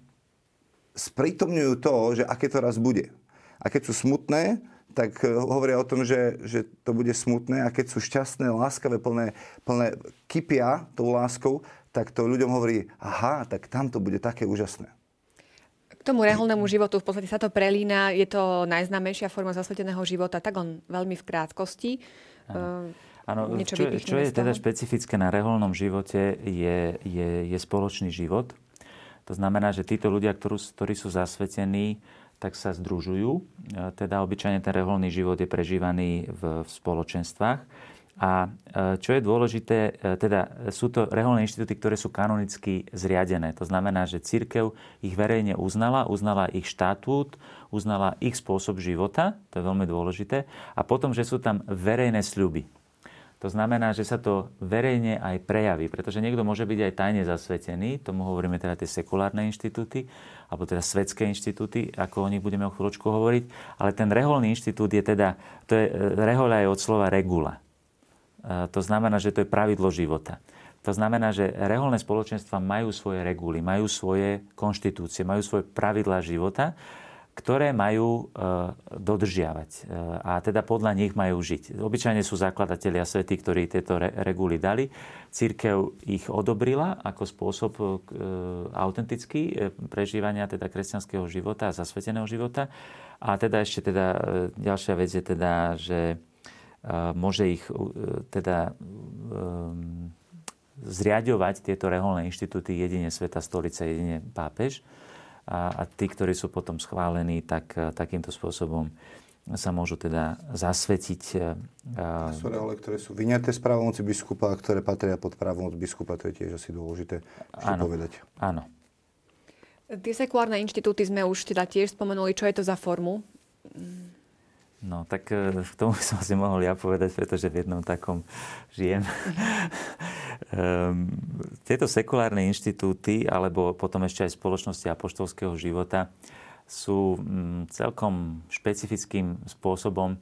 sprítomňujú to, že aké to raz bude. A keď sú smutné, tak eh, hovoria o tom, že, že to bude smutné a keď sú šťastné, láskavé, plné, plné kypia tou láskou, tak to ľuďom hovorí, aha, tak tam to bude také úžasné. K tomu reholnému životu v podstate sa to prelína, je to najznámejšia forma zasveteného života, tak on veľmi v krátkosti. Áno, čo, čo je teda špecifické na reholnom živote, je, je, je spoločný život. To znamená, že títo ľudia, ktorí sú zasvetení, tak sa združujú. E, teda obyčajne ten reholný život je prežívaný v, v spoločenstvách. A e, čo je dôležité, e, teda sú to reholné inštitúty, ktoré sú kanonicky zriadené. To znamená, že církev ich verejne uznala, uznala ich štatút, uznala ich spôsob života, to je veľmi dôležité, a potom, že sú tam verejné sľuby. To znamená, že sa to verejne aj prejaví, pretože niekto môže byť aj tajne zasvetený, tomu hovoríme teda tie sekulárne inštitúty, alebo teda svetské inštitúty, ako o nich budeme o chvíľočku hovoriť, ale ten reholný inštitút je teda, to je, rehoľa je od slova regula. To znamená, že to je pravidlo života. To znamená, že reholné spoločenstva majú svoje reguly, majú svoje konštitúcie, majú svoje pravidlá života, ktoré majú e, dodržiavať. E, a teda podľa nich majú žiť. Obyčajne sú zakladatelia svety, ktorí tieto reguly dali. Církev ich odobrila ako spôsob e, autentický prežívania teda kresťanského života a zasveteného života. A teda ešte teda ďalšia vec je teda, že môže ich teda zriadovať tieto reholné inštitúty jedine Sveta stolica, jedine pápež. A, a tí, ktorí sú potom schválení, tak e, takýmto spôsobom sa môžu teda zasvetiť. Sú rehole, ktoré sú vyňaté z právomoci biskupa a ktoré patria pod právomoc biskupa, to je tiež asi dôležité áno, povedať. Áno. Tie sekulárne inštitúty sme už teda tiež spomenuli. Čo je to za formu? No, tak k tomu som si mohol ja povedať, pretože v jednom takom žijem. um, tieto sekulárne inštitúty, alebo potom ešte aj spoločnosti apoštolského života, sú um, celkom špecifickým spôsobom,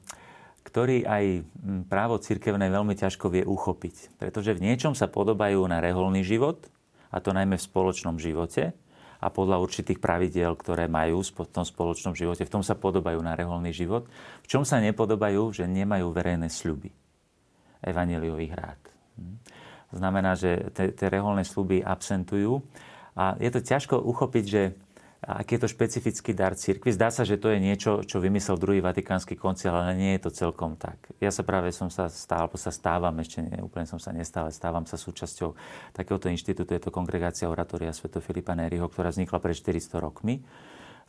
ktorý aj um, právo cirkevné veľmi ťažko vie uchopiť. Pretože v niečom sa podobajú na reholný život, a to najmä v spoločnom živote, a podľa určitých pravidiel, ktoré majú v tom spoločnom živote. V tom sa podobajú na reholný život. V čom sa nepodobajú, že nemajú verejné sľuby evaneliových rád. Hm. Znamená, že tie reholné sluby absentujú a je to ťažko uchopiť, že aký je to špecifický dar cirkvi. Zdá sa, že to je niečo, čo vymyslel druhý vatikánsky koncil, ale nie je to celkom tak. Ja sa práve som sa stál, alebo sa stávam, ešte nie, úplne som sa nestal, ale stávam sa súčasťou takéhoto inštitútu. Je to kongregácia Oratória Sv. Filipa Nériho, ktorá vznikla pred 400 rokmi.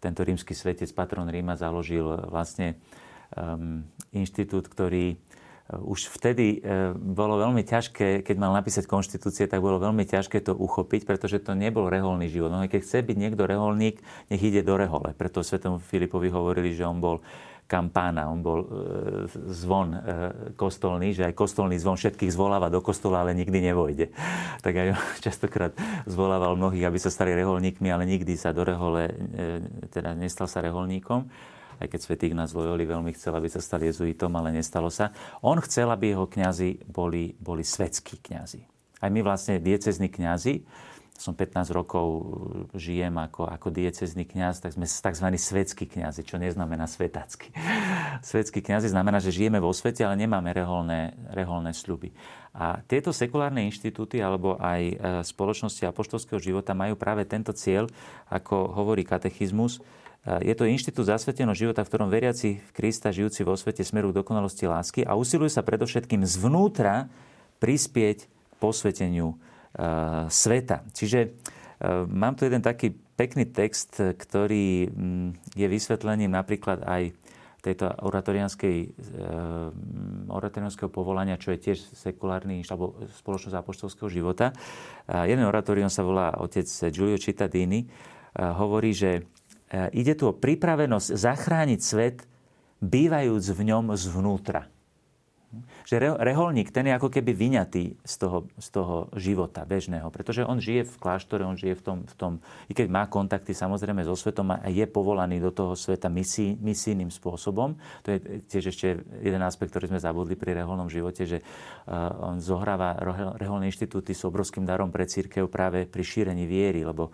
Tento rímsky svetec, patron Ríma, založil vlastne um, inštitút, ktorý už vtedy e, bolo veľmi ťažké, keď mal napísať konštitúcie, tak bolo veľmi ťažké to uchopiť, pretože to nebol reholný život. No keď chce byť niekto reholník, nech ide do rehole. Preto svetom Filipovi hovorili, že on bol kampána, on bol e, zvon e, kostolný, že aj kostolný zvon všetkých zvoláva do kostola, ale nikdy nevojde. Tak aj častokrát zvolával mnohých, aby sa stali reholníkmi, ale nikdy sa do rehole, teda nestal sa reholníkom aj keď svätý Ignác Loyoli veľmi chcel, aby sa stal jezuitom, ale nestalo sa. On chcel, aby jeho kňazi boli, boli svetskí kňazi. Aj my vlastne diecezní kňazi som 15 rokov žijem ako, ako diecezný kňaz, tak sme tzv. svetskí kňazi, čo neznamená svetacký. Svetskí kňazi znamená, že žijeme vo svete, ale nemáme reholné, reholné sľuby. A tieto sekulárne inštitúty alebo aj e, spoločnosti apoštolského života majú práve tento cieľ, ako hovorí katechizmus. E, je to inštitút zasveteného života, v ktorom veriaci v Krista, žijúci vo svete, smerujú dokonalosti lásky a usilujú sa predovšetkým zvnútra prispieť k posveteniu Eh, sveta. Čiže eh, mám tu jeden taký pekný text, ktorý mm, je vysvetlením napríklad aj tejto oratorianskej, eh, oratorianského povolania, čo je tiež sekulárny alebo spoločnosť apoštolského života. Jeden oratorion sa volá otec Giulio Cittadini. Hovorí, že ide tu o pripravenosť zachrániť svet, bývajúc v ňom zvnútra. Že reholník, ten je ako keby vyňatý z toho, z toho života bežného, pretože on žije v kláštore, on žije v tom, v tom, i keď má kontakty samozrejme so svetom a je povolaný do toho sveta misí, misijným spôsobom. To je tiež ešte jeden aspekt, ktorý sme zabudli pri reholnom živote, že on zohráva reholné inštitúty s obrovským darom pre církev práve pri šírení viery, lebo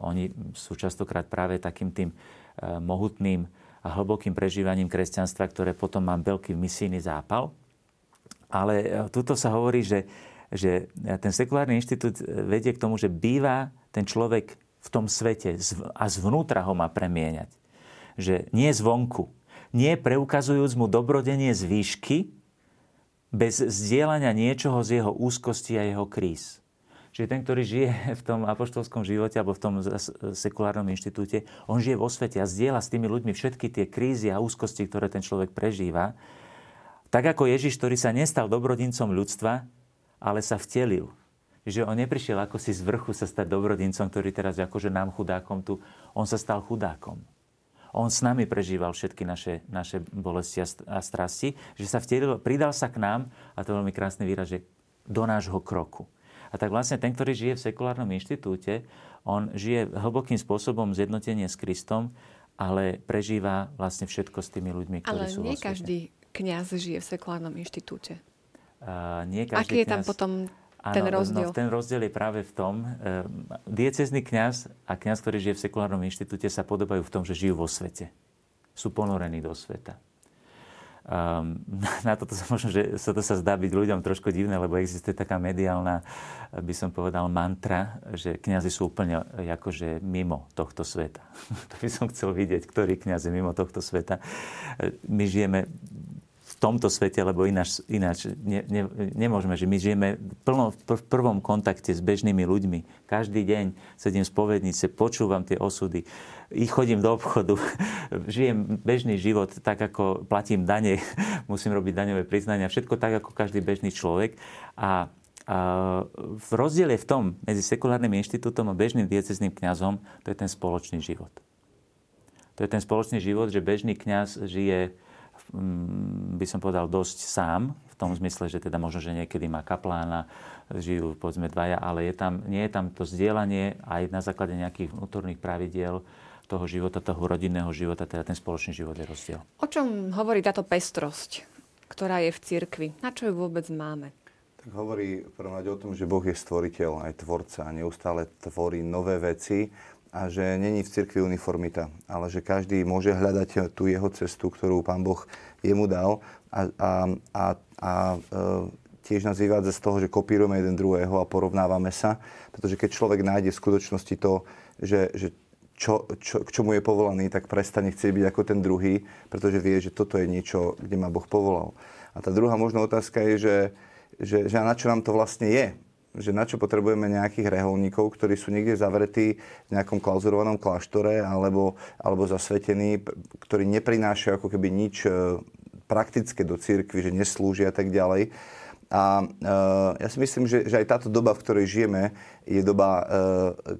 oni sú častokrát práve takým tým mohutným a hlbokým prežívaním kresťanstva, ktoré potom má veľký misijný zápal. Ale e, tuto sa hovorí, že, že ten sekulárny inštitút vedie k tomu, že býva ten človek v tom svete a zvnútra ho má premieňať. Že nie zvonku. Nie preukazujúc mu dobrodenie z výšky, bez zdieľania niečoho z jeho úzkosti a jeho kríz. Čiže ten, ktorý žije v tom apoštolskom živote alebo v tom sekulárnom inštitúte, on žije vo svete a zdieľa s tými ľuďmi všetky tie krízy a úzkosti, ktoré ten človek prežíva. Tak ako Ježiš, ktorý sa nestal dobrodincom ľudstva, ale sa vtelil. Že on neprišiel ako si z vrchu sa stať dobrodincom, ktorý teraz akože nám chudákom tu, on sa stal chudákom. On s nami prežíval všetky naše, naše bolesti a strasti, že sa vtelil, pridal sa k nám, a to je veľmi krásny výraz, že do nášho kroku. A tak vlastne ten, ktorý žije v sekulárnom inštitúte, on žije hlbokým spôsobom zjednotenie s Kristom, ale prežíva vlastne všetko s tými ľuďmi, ktorí ale sú nie každý kňaz žije v sekulárnom inštitúte. Uh, nie každý Aký je tam potom ten Áno, rozdiel? No, ten rozdiel je práve v tom, uh, diecezný kňaz a kňaz, ktorý žije v sekulárnom inštitúte, sa podobajú v tom, že žijú vo svete. Sú ponorení do sveta. Um, na toto sa možno, že sa to sa zdá byť ľuďom trošku divné, lebo existuje taká mediálna, by som povedal, mantra, že kňazi sú úplne akože mimo tohto sveta. to by som chcel vidieť, ktorý kňaz je mimo tohto sveta. My žijeme tomto svete, lebo ináč, ináč ne, ne, nemôžeme, že my žijeme plno, v prvom kontakte s bežnými ľuďmi. Každý deň sedím v spovednice, počúvam tie osudy, ich chodím do obchodu, žijem bežný život tak, ako platím dane, musím robiť daňové priznania, všetko tak, ako každý bežný človek. A a rozdiel je v tom medzi sekulárnym inštitútom a bežným diecezným kňazom, to je ten spoločný život. To je ten spoločný život, že bežný kňaz žije by som povedal, dosť sám, v tom zmysle, že teda možno, že niekedy má kaplána, žijú povedzme dvaja, ale je tam, nie je tam to zdieľanie aj na základe nejakých vnútorných pravidiel toho života, toho rodinného života, teda ten spoločný život je rozdiel. O čom hovorí táto pestrosť, ktorá je v cirkvi? Na čo ju vôbec máme? Tak hovorí v prvom o tom, že Boh je stvoriteľ, aj tvorca a neustále tvorí nové veci a že není v cirkvi uniformita, ale že každý môže hľadať tú jeho cestu, ktorú pán Boh jemu dal a, a, a, a e, tiež nás vyvádza z toho, že kopírujeme jeden druhého a porovnávame sa, pretože keď človek nájde v skutočnosti to, že, že čo, čo, k čomu je povolaný, tak prestane chcieť byť ako ten druhý, pretože vie, že toto je niečo, kde ma Boh povolal. A tá druhá možná otázka je, že, že, že na čo nám to vlastne je že na čo potrebujeme nejakých reholníkov, ktorí sú niekde zavretí v nejakom klauzurovanom kláštore alebo, alebo zasvetení, ktorí neprinášajú ako keby nič e, praktické do církvy, že neslúžia a tak ďalej a uh, ja si myslím, že, že aj táto doba, v ktorej žijeme, je doba, uh,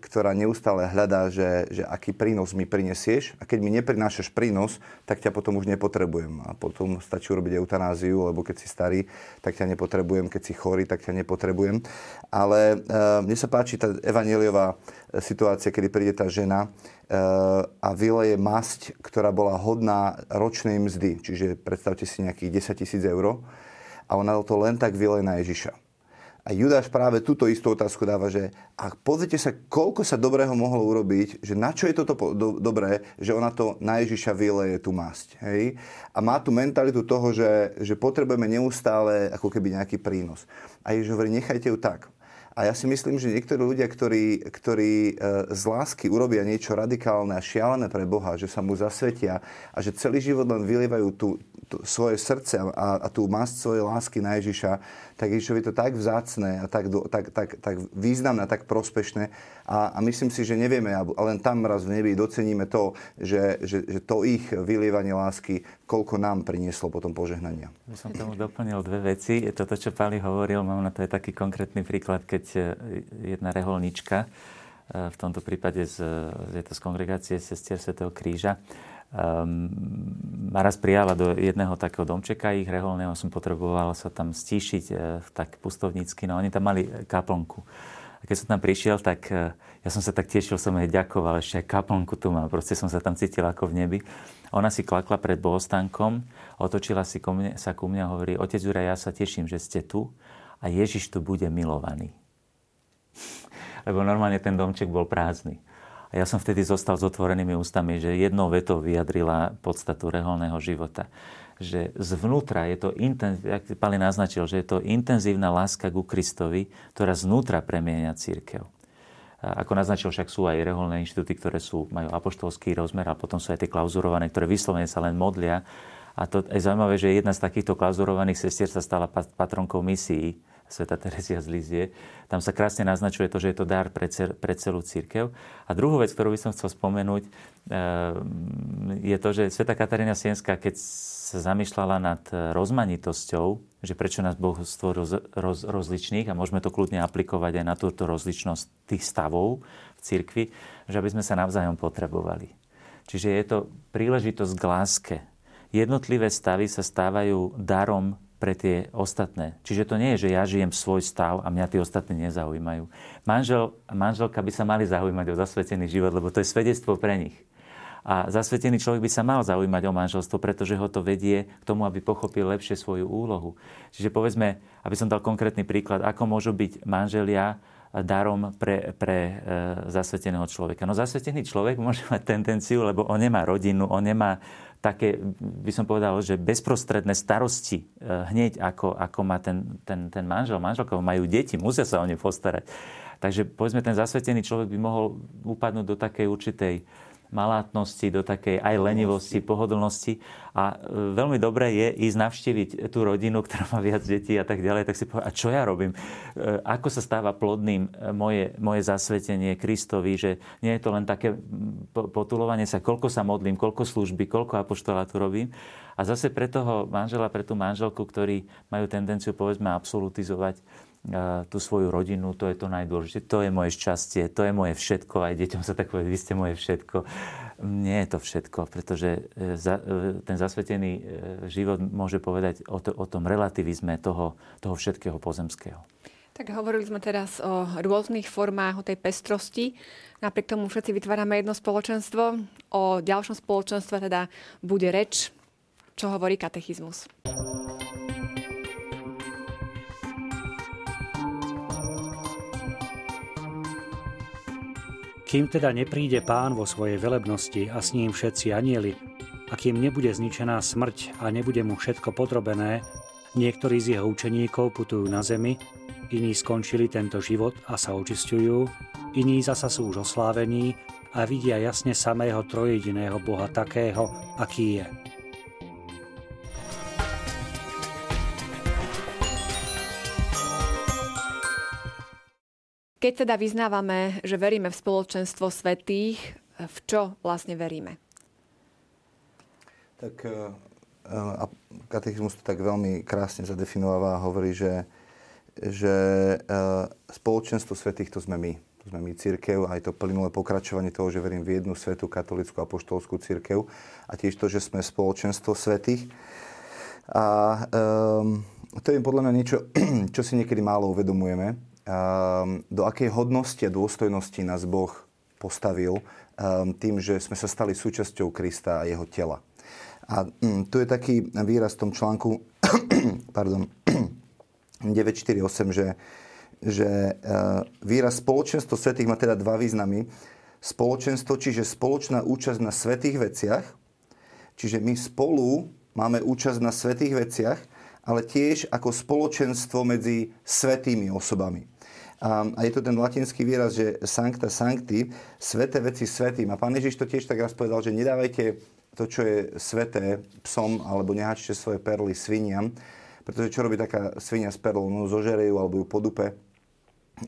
ktorá neustále hľadá, že, že aký prínos mi prinesieš. A keď mi neprinášaš prínos, tak ťa potom už nepotrebujem. A potom stačí urobiť eutanáziu, lebo keď si starý, tak ťa nepotrebujem. Keď si chorý, tak ťa nepotrebujem. Ale uh, mne sa páči tá evaneliová situácia, kedy príde tá žena a vyleje masť, ktorá bola hodná ročnej mzdy. Čiže predstavte si nejakých 10 tisíc eur a ona to len tak vylej na Ježiša. A Judáš práve túto istú otázku dáva, že a pozrite sa, koľko sa dobrého mohlo urobiť, že na čo je toto do, dobré, že ona to na Ježiša vyleje tú masť. Hej? A má tu mentalitu toho, že, že potrebujeme neustále ako keby nejaký prínos. A Ježiš hovorí, nechajte ju tak. A ja si myslím, že niektorí ľudia, ktorí, ktorí e, z lásky urobia niečo radikálne a šialené pre Boha, že sa mu zasvetia a že celý život len vylievajú tú, tú, svoje srdce a, a tú masť svojej lásky na Ježiša, tak Ježišovi to tak vzácne a tak, tak, tak, tak významné a tak prospešné. A, a myslím si, že nevieme, a len tam raz v nebi doceníme to, že, že, že to ich vylievanie lásky, koľko nám prinieslo potom požehnania. Ja som tomu doplnil dve veci. Toto, čo Pali hovoril, mám na to aj taký konkrétny príklad, keď e, jedna reholnička, e, v tomto prípade z, je to z kongregácie Sestier Svetého kríža, ma raz prijala do jedného takého domčeka ich reholného, som potreboval sa tam stíšiť e, tak pustovnícky, no oni tam mali kaplnku. A keď som tam prišiel, tak e, ja som sa tak tešil, som jej ďakoval, ešte aj kaplnku tu mám, proste som sa tam cítil ako v nebi. Ona si klakla pred bohostánkom, otočila si ko mne, sa ku mne a hovorí, otec Jura, ja sa teším, že ste tu a Ježiš tu bude milovaný. Lebo normálne ten domček bol prázdny. A ja som vtedy zostal s otvorenými ústami, že jednou vetou vyjadrila podstatu reholného života. Že zvnútra je to, jak Pali naznačil, že je to intenzívna láska ku Kristovi, ktorá znútra premienia církev. Ako naznačil, však sú aj reholné inštitúty, ktoré sú, majú apoštolský rozmer a potom sú aj tie klauzurované, ktoré vyslovene sa len modlia. A to je zaujímavé, že jedna z takýchto klauzurovaných sestier sa stala patronkou misií Sveta Terezia z Lizie. Tam sa krásne naznačuje to, že je to dar pre, cel, pre celú církev. A druhú vec, ktorú by som chcel spomenúť, eh, je to, že Sveta Katarína Sienská, keď sa zamýšľala nad rozmanitosťou, že prečo nás Boh stvoril roz, roz, rozličných a môžeme to kľudne aplikovať aj na túto rozličnosť tých stavov v cirkvi, že aby sme sa navzájom potrebovali. Čiže je to príležitosť k láske. Jednotlivé stavy sa stávajú darom pre tie ostatné. Čiže to nie je, že ja žijem svoj stav a mňa tí ostatní nezaujímajú. Manžel a manželka by sa mali zaujímať o zasvetený život, lebo to je svedectvo pre nich. A zasvetený človek by sa mal zaujímať o manželstvo, pretože ho to vedie k tomu, aby pochopil lepšie svoju úlohu. Čiže povedzme, aby som dal konkrétny príklad, ako môžu byť manželia darom pre, pre e, zasveteného človeka. No zasvetený človek môže mať tendenciu, lebo on nemá rodinu, on nemá také, by som povedal, že bezprostredné starosti e, hneď ako, ako má ten, ten, ten manžel, manželka, majú deti, musia sa o ne postarať. Takže povedzme, ten zasvetený človek by mohol upadnúť do takej určitej malátnosti, do takej aj lenivosti, pohodlnosti. A e, veľmi dobré je ísť navštíviť tú rodinu, ktorá má viac detí a tak ďalej, tak si povedať, a čo ja robím? E, ako sa stáva plodným e, moje, moje zasvetenie Kristovi, že nie je to len také potulovanie sa, koľko sa modlím, koľko služby, koľko apoštolátu robím. A zase pre toho manžela, pre tú manželku, ktorí majú tendenciu, povedzme, absolutizovať tú svoju rodinu, to je to najdôležitejšie, to je moje šťastie, to je moje všetko, aj deťom sa tak povie, vy ste moje všetko. Nie je to všetko, pretože e, e, ten zasvetený e, život môže povedať o, to, o tom relativizme toho, toho všetkého pozemského. Tak hovorili sme teraz o rôznych formách, o tej pestrosti. Napriek tomu všetci vytvárame jedno spoločenstvo. O ďalšom spoločenstve teda bude reč, čo hovorí katechizmus. Kým teda nepríde pán vo svojej velebnosti a s ním všetci anieli, a kým nebude zničená smrť a nebude mu všetko podrobené, niektorí z jeho učeníkov putujú na zemi, iní skončili tento život a sa očistujú, iní zasa sú už oslávení a vidia jasne samého trojediného Boha takého, aký je. Keď teda vyznávame, že veríme v spoločenstvo svetých, v čo vlastne veríme? Tak eh, a katechizmus to tak veľmi krásne zadefinováva a hovorí, že, že eh, spoločenstvo svetých to sme my. To sme my církev, aj to plynulé pokračovanie toho, že verím v jednu svetú katolickú apoštolskú církev a tiež to, že sme spoločenstvo svetých. A um, to je podľa mňa niečo, čo si niekedy málo uvedomujeme, do akej hodnosti a dôstojnosti nás Boh postavil ehm, tým, že sme sa stali súčasťou Krista a jeho tela. A mm, tu je taký výraz v tom článku pardon, 948, že že výraz spoločenstvo svetých má teda dva významy. Spoločenstvo, čiže spoločná účasť na svetých veciach, čiže my spolu máme účasť na svetých veciach, ale tiež ako spoločenstvo medzi svetými osobami. A, a je to ten latinský výraz, že sancta sancti, sveté veci svetým. A pán Ježiš to tiež tak raz povedal, že nedávajte to, čo je sveté psom, alebo nehačte svoje perly sviniam, pretože čo robí taká svinia s perlou? No zožere ju alebo ju podupe.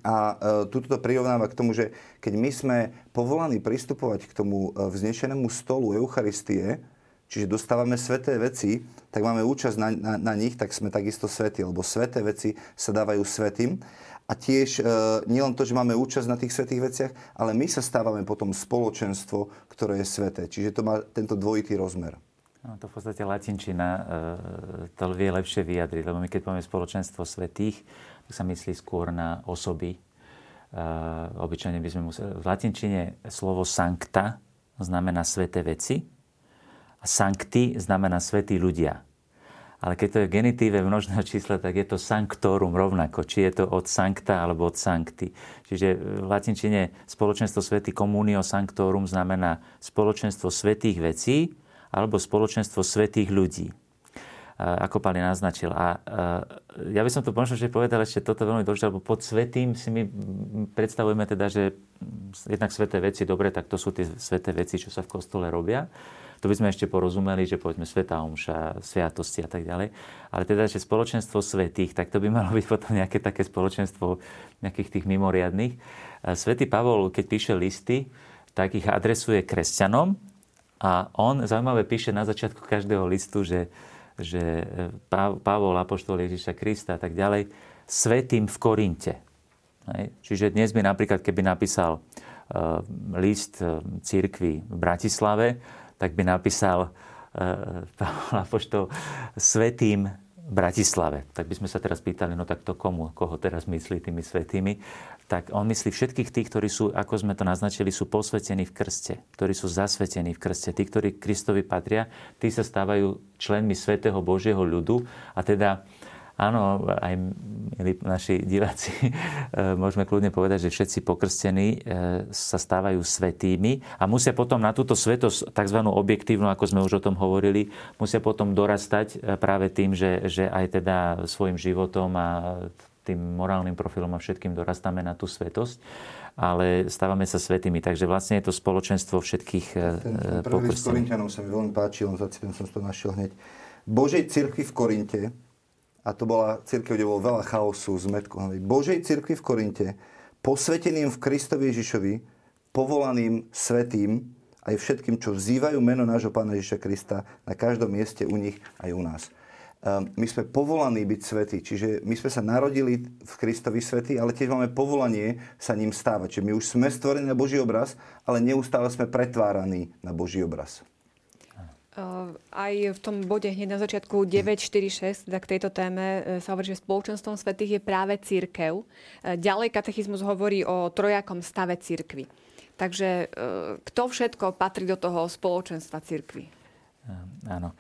A e, tuto to prirovnáva k tomu, že keď my sme povolaní pristupovať k tomu e, vznešenému stolu Eucharistie, čiže dostávame sveté veci, tak máme účasť na, na, na nich, tak sme takisto svetí, lebo sveté veci sa dávajú svetým. A tiež e, nielen to, že máme účasť na tých svetých veciach, ale my sa stávame potom spoločenstvo, ktoré je sveté. Čiže to má tento dvojitý rozmer. No, to v podstate latinčina e, to vie lepšie vyjadriť, lebo my keď povieme spoločenstvo svetých, tak sa myslí skôr na osoby. E, obyčajne by sme museli... V latinčine slovo sancta znamená sveté veci a sancti znamená svetí ľudia. Ale keď to je v genitíve množného čísla, tak je to sanctorum rovnako. Či je to od sancta alebo od sancti. Čiže v latinčine spoločenstvo svetý communio sanctorum znamená spoločenstvo svetých vecí alebo spoločenstvo svetých ľudí ako Pali naznačil. A ja by som to možno že povedal ešte toto veľmi dôležité, lebo pod svetým si my predstavujeme teda, že jednak sveté veci, dobre, tak to sú tie sveté veci, čo sa v kostole robia to by sme ešte porozumeli, že povedzme Sveta Omša, sviatosti a tak ďalej. Ale teda, že spoločenstvo svetých, tak to by malo byť potom nejaké také spoločenstvo nejakých tých mimoriadných. Svetý Pavol, keď píše listy, tak ich adresuje kresťanom a on zaujímavé píše na začiatku každého listu, že, že Pavol, Apoštol Ježiša Krista a tak ďalej, svetým v Korinte. Čiže dnes by napríklad, keby napísal uh, list uh, církvy v Bratislave, tak by napísal uh, Pavol Apoštol svetým Bratislave. Tak by sme sa teraz pýtali, no tak to komu, koho teraz myslí tými svetými. Tak on myslí všetkých tých, ktorí sú, ako sme to naznačili, sú posvetení v krste, ktorí sú zasvetení v krste. Tí, ktorí Kristovi patria, tí sa stávajú členmi svetého Božieho ľudu a teda Áno, aj milí naši diváci, e, môžeme kľudne povedať, že všetci pokrstení e, sa stávajú svetými a musia potom na túto svetosť, tzv. objektívnu, ako sme už o tom hovorili, musia potom dorastať e, práve tým, že, že aj teda svojim životom a tým morálnym profilom a všetkým dorastáme na tú svetosť ale stávame sa svetými. Takže vlastne je to spoločenstvo všetkých ten, ten prvý s Korintianom sa mi veľmi páčil, on zacitujem, som to našiel hneď. Božej cirkvi v Korinte a to bola církev, kde bolo veľa chaosu, zmetku. Božej církvi v Korinte, posveteným v Kristovi Ježišovi, povolaným svetým, aj všetkým, čo vzývajú meno nášho Pána Ježiša Krista na každom mieste u nich aj u nás. Ehm, my sme povolaní byť svetí, čiže my sme sa narodili v Kristovi svety, ale tiež máme povolanie sa ním stávať. Čiže my už sme stvorení na Boží obraz, ale neustále sme pretváraní na Boží obraz. Aj v tom bode hneď na začiatku 946, tak k tejto téme e, sa hovorí, že spoločenstvom svetých je práve církev. E, ďalej katechizmus hovorí o trojakom stave církvy. Takže e, kto všetko patrí do toho spoločenstva církvy? Áno.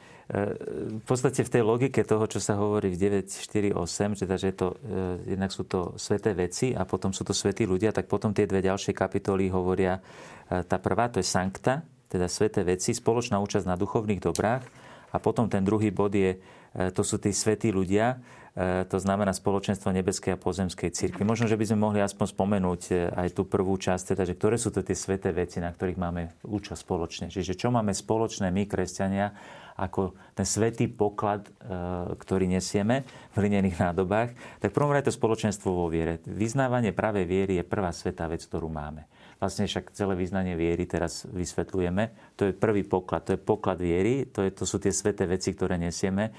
V podstate v tej logike toho, čo sa hovorí v 948, teda, že to, jednak sú to sveté veci a potom sú to svetí ľudia, tak potom tie dve ďalšie kapitoly hovoria, tá prvá to je sankta, teda sveté veci, spoločná účasť na duchovných dobrách. A potom ten druhý bod je, e, to sú tí svetí ľudia, e, to znamená spoločenstvo nebeskej a pozemskej cirkvi. Možno, že by sme mohli aspoň spomenúť e, aj tú prvú časť, teda, že ktoré sú to tie sveté veci, na ktorých máme účasť spoločne. Čiže čo máme spoločné my, kresťania, ako ten svetý poklad, ktorý nesieme v hlinených nádobách, tak prvom to spoločenstvo vo viere. Vyznávanie pravej viery je prvá svetá vec, ktorú máme. Vlastne však celé význanie viery teraz vysvetľujeme. To je prvý poklad, to je poklad viery, to, je, to sú tie sveté veci, ktoré nesieme.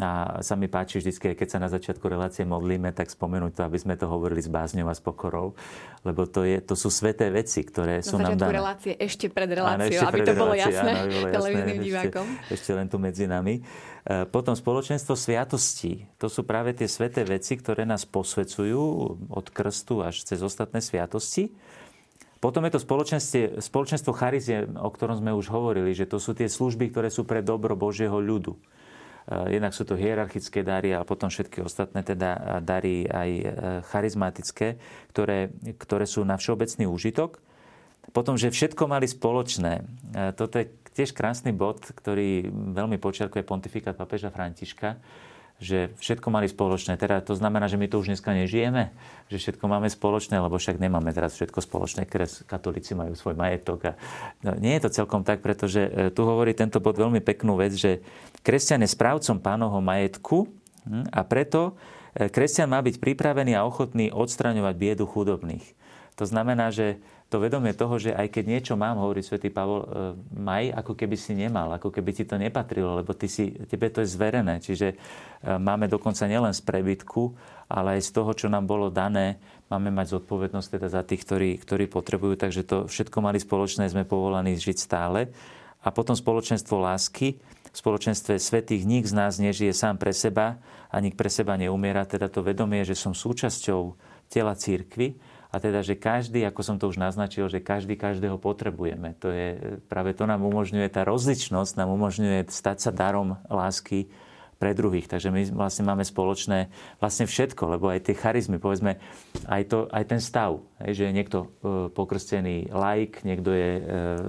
A sa mi páči vždy, keď sa na začiatku relácie modlíme, tak spomenúť to, aby sme to hovorili s bázňou a s pokorou, lebo to, je, to sú sveté veci, ktoré na sú nám dané. Relácie, ešte pred reláciou, ešte aby to bolo jasné televíznym divákom. Ešte, ešte len tu medzi nami. E, potom spoločenstvo sviatostí. To sú práve tie sveté veci, ktoré nás posvecujú od krstu až cez ostatné sviatosti. Potom je to spoločenstvo, spoločenstvo charizie, o ktorom sme už hovorili, že to sú tie služby, ktoré sú pre dobro Božieho ľudu. jednak sú to hierarchické dary a potom všetky ostatné teda dary aj charizmatické, ktoré, ktoré sú na všeobecný úžitok. Potom, že všetko mali spoločné. Toto je tiež krásny bod, ktorý veľmi počiarkuje pontifikát papeža Františka, že všetko mali spoločné. Teda to znamená, že my to už dneska nežijeme, že všetko máme spoločné, lebo však nemáme teraz všetko spoločné, kres katolíci majú svoj majetok. A... No, nie je to celkom tak, pretože e, tu hovorí tento bod veľmi peknú vec, že kresťan je správcom pánovho majetku hm, a preto e, kresťan má byť pripravený a ochotný odstraňovať biedu chudobných. To znamená, že to vedomie toho, že aj keď niečo mám, hovorí svätý Pavol, e, maj, ako keby si nemal, ako keby ti to nepatrilo, lebo ty si, tebe to je zverené. Čiže e, máme dokonca nielen z prebytku, ale aj z toho, čo nám bolo dané, máme mať zodpovednosť teda za tých, ktorí, ktorí potrebujú. Takže to všetko mali spoločné, sme povolaní žiť stále. A potom spoločenstvo lásky. V spoločenstve svetých nik z nás nežije sám pre seba a nik pre seba neumiera. Teda to vedomie, že som súčasťou tela církvy a teda, že každý, ako som to už naznačil, že každý každého potrebujeme. To je, práve to nám umožňuje, tá rozličnosť nám umožňuje stať sa darom lásky pre druhých. Takže my vlastne máme spoločné vlastne všetko, lebo aj tie charizmy, povedzme, aj, to, aj ten stav, že je niekto e, pokrstený laik, niekto je e,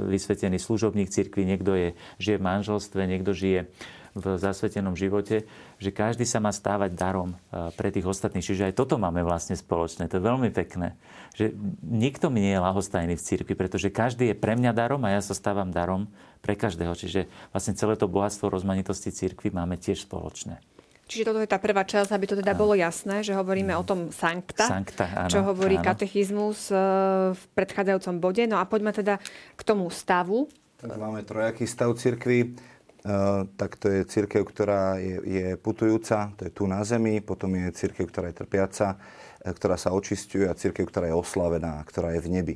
vysvetený služobník cirkvi, niekto je, žije v manželstve, niekto žije v zasvetenom živote, že každý sa má stávať darom eh, pre tých ostatných. Čiže aj toto máme vlastne spoločné. To je veľmi pekné. Že nikto mi nie je lahostajný v cirkvi, pretože každý je pre mňa darom a ja sa stávam darom pre každého. Čiže vlastne celé to bohatstvo rozmanitosti cirkvi máme tiež spoločné. Čiže toto je tá prvá časť, aby to teda bolo jasné, že hovoríme o tom sankta, sankta áno, čo hovorí áno. katechizmus eh, v predchádzajúcom bode. No a poďme teda k tomu stavu. Tak máme trojaký stav cirkvi. Eh, tak to je církev, ktorá je, je putujúca, to je tu na zemi, potom je církev, ktorá je trpiaca, eh, ktorá sa očistuje a církev, ktorá je oslavená, ktorá je v nebi.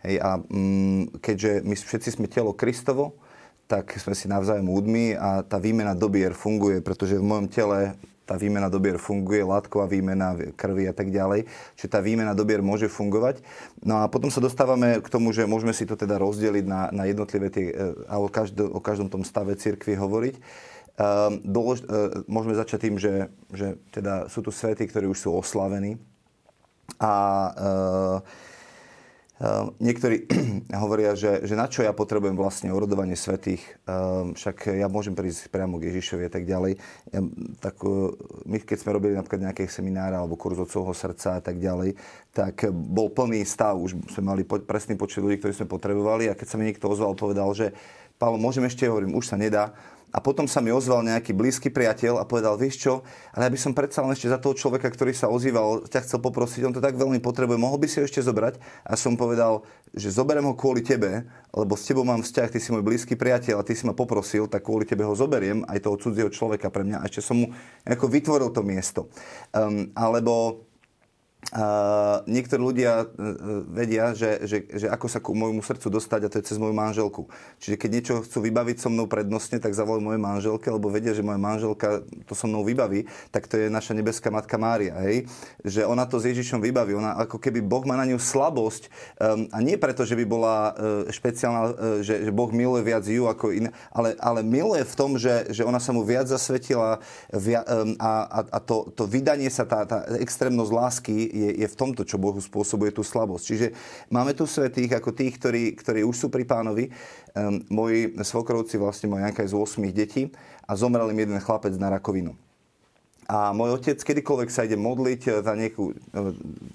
Hej, a mm, keďže my všetci sme telo Kristovo, tak sme si navzájom údmi a tá výmena dobier funguje, pretože v mojom tele tá výmena dobier funguje, látková výmena krvi a tak ďalej. Čiže tá výmena dobier môže fungovať. No a potom sa dostávame k tomu, že môžeme si to teda rozdeliť na, na jednotlivé tie, e, a o, každom, o každom tom stave cirkvi hovoriť. Um, dolož, uh, môžeme začať tým, že, že teda sú tu svety, ktorí už sú oslavení. A uh, Ehm, niektorí hovoria, že, že na čo ja potrebujem vlastne orodovanie svetých, ehm, však ja môžem prísť priamo k Ježišovi a tak ďalej. Ehm, tak e, my, keď sme robili napríklad nejaké seminára alebo kurz celého srdca a tak ďalej, tak bol plný stav, už sme mali presný počet ľudí, ktorí sme potrebovali a keď sa mi niekto ozval, povedal, že Paolo, môžem ešte, hovorím, už sa nedá, a potom sa mi ozval nejaký blízky priateľ a povedal, vieš čo, ale ja by som predsa len ešte za toho človeka, ktorý sa ozýval, ťa chcel poprosiť, on to tak veľmi potrebuje, mohol by si ho ešte zobrať? A som povedal, že zoberiem ho kvôli tebe, lebo s tebou mám vzťah, ty si môj blízky priateľ a ty si ma poprosil, tak kvôli tebe ho zoberiem, aj toho cudzieho človeka pre mňa. A ešte som mu vytvoril to miesto. Um, alebo Niektorí ľudia uh, vedia, že, že, že ako sa ku môjmu srdcu dostať a to je cez moju manželku. Čiže keď niečo chcú vybaviť so mnou prednostne, tak zavolajú moje manželke, lebo vedia, že moja manželka to so mnou vybaví, tak to je naša nebeská matka Mária. Hej? Že ona to s Ježišom vybaví. Ona ako keby Boh má na ňu slabosť um, a nie preto, že by bola uh, špeciálna, uh, že, že Boh miluje viac ju ako iné, ale, ale miluje v tom, že, že ona sa mu viac zasvetila via, um, a, a, a to, to vydanie sa, tá, tá extrémnosť lásky je, je v tomto, čo Bohu spôsobuje tú slabosť. Čiže máme tu svetých ako tých, ktorí, ktorí už sú pri pánovi. Um, moji svokrovci, vlastne moja Janka je z 8 detí a zomrel im jeden chlapec na rakovinu. A môj otec, kedykoľvek sa ide modliť za nejakú e,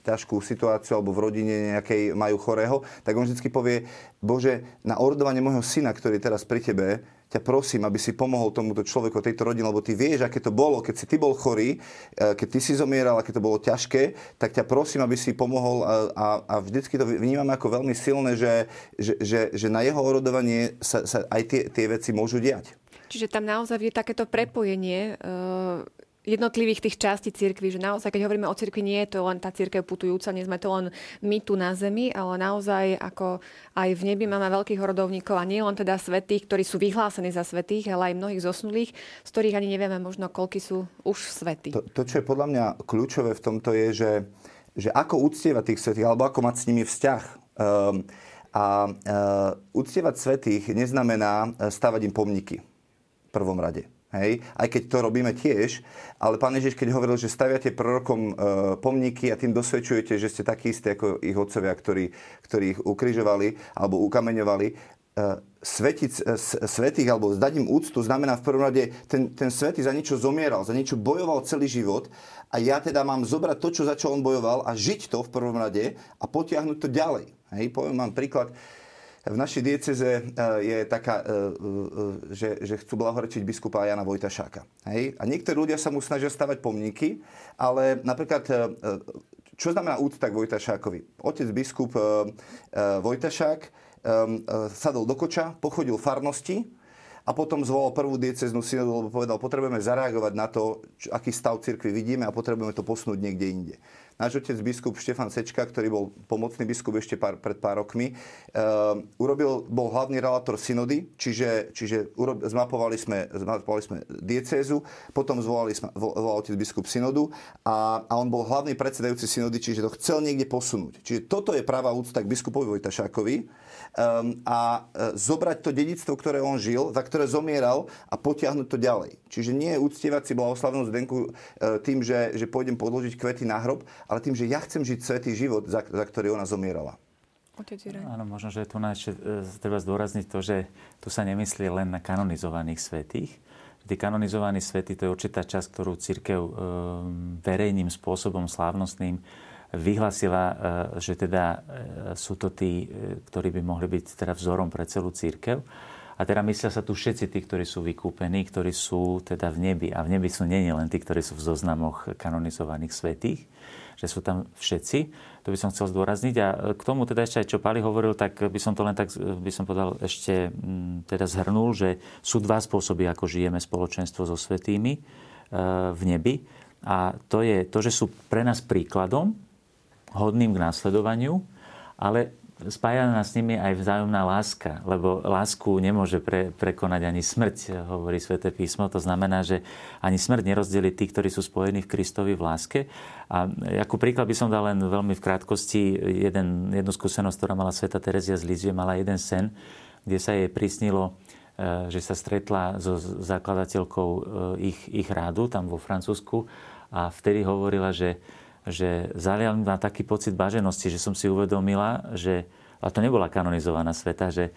ťažkú situáciu alebo v rodine nejakej majú chorého, tak on vždy povie, Bože, na ordovanie môjho syna, ktorý teraz pri tebe, ťa prosím, aby si pomohol tomuto človeku, tejto rodine, lebo ty vieš, aké to bolo, keď si ty bol chorý, e, keď ty si zomieral, aké to bolo ťažké, tak ťa prosím, aby si pomohol a, a, a vždycky to vnímame ako veľmi silné, že, že, že, že na jeho orodovanie sa, sa aj tie, tie veci môžu diať. Čiže tam naozaj je takéto prepojenie e, jednotlivých tých častí cirkvi, že naozaj, keď hovoríme o cirkvi, nie je to len tá cirkev putujúca, nie sme to len my tu na zemi, ale naozaj ako aj v nebi máme veľkých rodovníkov a nie len teda svetých, ktorí sú vyhlásení za svetých, ale aj mnohých zosnulých, z ktorých ani nevieme možno, koľky sú už svetí. To, to, čo je podľa mňa kľúčové v tomto je, že, že ako uctievať tých svetých, alebo ako mať s nimi vzťah. Um, a uh, uctievať svetých neznamená stavať im pomníky v prvom rade. Hej? Aj keď to robíme tiež, ale pán Ježiš, keď hovoril, že staviate prorokom e, pomníky a tým dosvedčujete, že ste takí istí ako ich otcovia, ktorí, ktorí ich ukrižovali alebo ukameňovali, e, svetic, e, svetých alebo zdať im úctu znamená v prvom rade, ten, ten svetý za niečo zomieral, za niečo bojoval celý život a ja teda mám zobrať to, čo za čo on bojoval a žiť to v prvom rade a potiahnuť to ďalej. Hej? Poviem vám príklad. V našej dieceze e, je taká, e, e, že, že chcú blahorečiť biskupa Jana Vojtašáka. Hej? A niektorí ľudia sa mu snažia stavať pomníky, ale napríklad, čo znamená úcta k Vojtašákovi? Otec biskup Vojtašák sadol do koča, pochodil farnosti, a potom zvolal prvú dieceznú synodu, lebo povedal, potrebujeme zareagovať na to, aký stav cirkvi vidíme a potrebujeme to posunúť niekde inde. Náš otec biskup Štefan Sečka, ktorý bol pomocný biskup ešte pár, pred pár rokmi, uh, urobil, bol hlavný relátor synody, čiže, čiže urob, zmapovali, sme, zmapovali sme diecézu, potom zvolali volal otec biskup synodu a, a on bol hlavný predsedajúci synody, čiže to chcel niekde posunúť. Čiže toto je práva úcta k biskupovi Vojtašákovi um, a uh, zobrať to dedictvo, ktoré on žil, za ktoré zomieral a potiahnuť to ďalej. Čiže nie je uctievať si blahoslavnú Zdenku uh, tým, že, že pôjdem podložiť kvety na hrob, ale tým, že ja chcem žiť svetý život, za, za ktorý ona zomierala. Áno, možno, že tu ešte e, treba zdôrazniť to, že tu sa nemyslí len na kanonizovaných svetých. Tí kanonizovaní svety to je určitá časť, ktorú církev e, verejným spôsobom slávnostným vyhlasila, e, že teda e, sú to tí, e, ktorí by mohli byť teda vzorom pre celú církev. A teda myslia sa tu všetci tí, ktorí sú vykúpení, ktorí sú teda v nebi. A v nebi sú nie len tí, ktorí sú v zoznamoch kanonizovaných svetých, že sú tam všetci. To by som chcel zdôrazniť. A k tomu teda ešte aj čo Pali hovoril, tak by som to len tak, by som povedal, ešte mm, teda zhrnul, že sú dva spôsoby, ako žijeme spoločenstvo so svetými v nebi. A to je to, že sú pre nás príkladom, hodným k následovaniu, ale spája nás s nimi aj vzájomná láska, lebo lásku nemôže pre, prekonať ani smrť, hovorí sväté písmo. To znamená, že ani smrť nerozdeli tí, ktorí sú spojení v Kristovi v láske. A ako príklad by som dal len veľmi v krátkosti jeden, jednu skúsenosť, ktorá mala sveta Terezia z Lizie, mala jeden sen, kde sa jej prisnilo, e, že sa stretla so zakladateľkou e, ich, ich rádu tam vo Francúzsku a vtedy hovorila, že že zalial ma taký pocit baženosti, že som si uvedomila, že, a to nebola kanonizovaná sveta, že,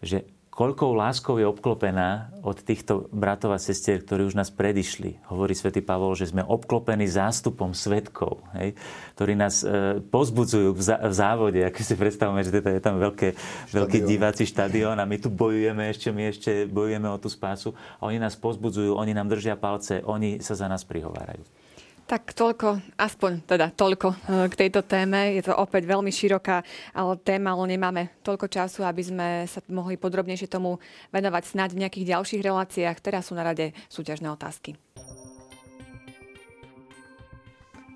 že koľkou láskou je obklopená od týchto bratov a sestier, ktorí už nás predišli. Hovorí svätý Pavol, že sme obklopení zástupom svetkov, hej, ktorí nás e, pozbudzujú v, v závode. Ako si predstavíme, že teda je tam veľké, veľký diváci štadión a my tu bojujeme ešte, my ešte bojujeme o tú spásu. A oni nás pozbudzujú, oni nám držia palce, oni sa za nás prihovárajú. Tak toľko, aspoň teda toľko e, k tejto téme. Je to opäť veľmi široká ale téma, ale nemáme toľko času, aby sme sa mohli podrobnejšie tomu venovať snáď v nejakých ďalších reláciách. Teraz sú na rade súťažné otázky.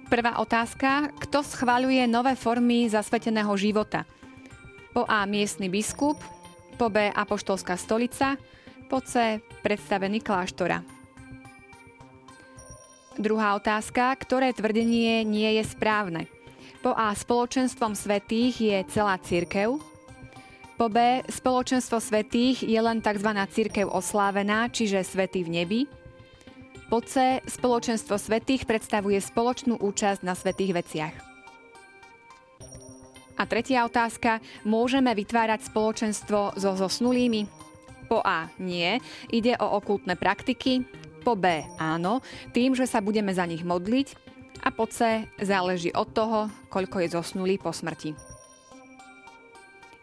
Prvá otázka. Kto schváľuje nové formy zasveteného života? Po A. Miestny biskup, po B. Apoštolská stolica, po C. Predstavený kláštora. Druhá otázka. Ktoré tvrdenie nie je správne? Po A. Spoločenstvom svetých je celá církev. Po B. Spoločenstvo svetých je len tzv. církev oslávená, čiže svetý v nebi. Po C. Spoločenstvo svetých predstavuje spoločnú účasť na svetých veciach. A tretia otázka. Môžeme vytvárať spoločenstvo so zosnulými? Po A. Nie. Ide o okultné praktiky. Po B áno, tým, že sa budeme za nich modliť. A po C záleží od toho, koľko je zosnulý po smrti.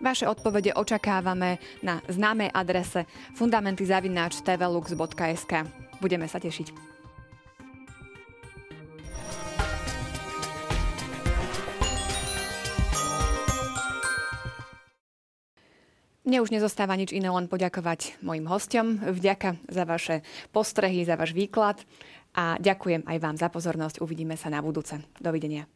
Vaše odpovede očakávame na známej adrese fundamentyzavináč.tvlux.sk. Budeme sa tešiť. Mne už nezostáva nič iné, len poďakovať mojim hostom. Vďaka za vaše postrehy, za váš výklad a ďakujem aj vám za pozornosť. Uvidíme sa na budúce. Dovidenia.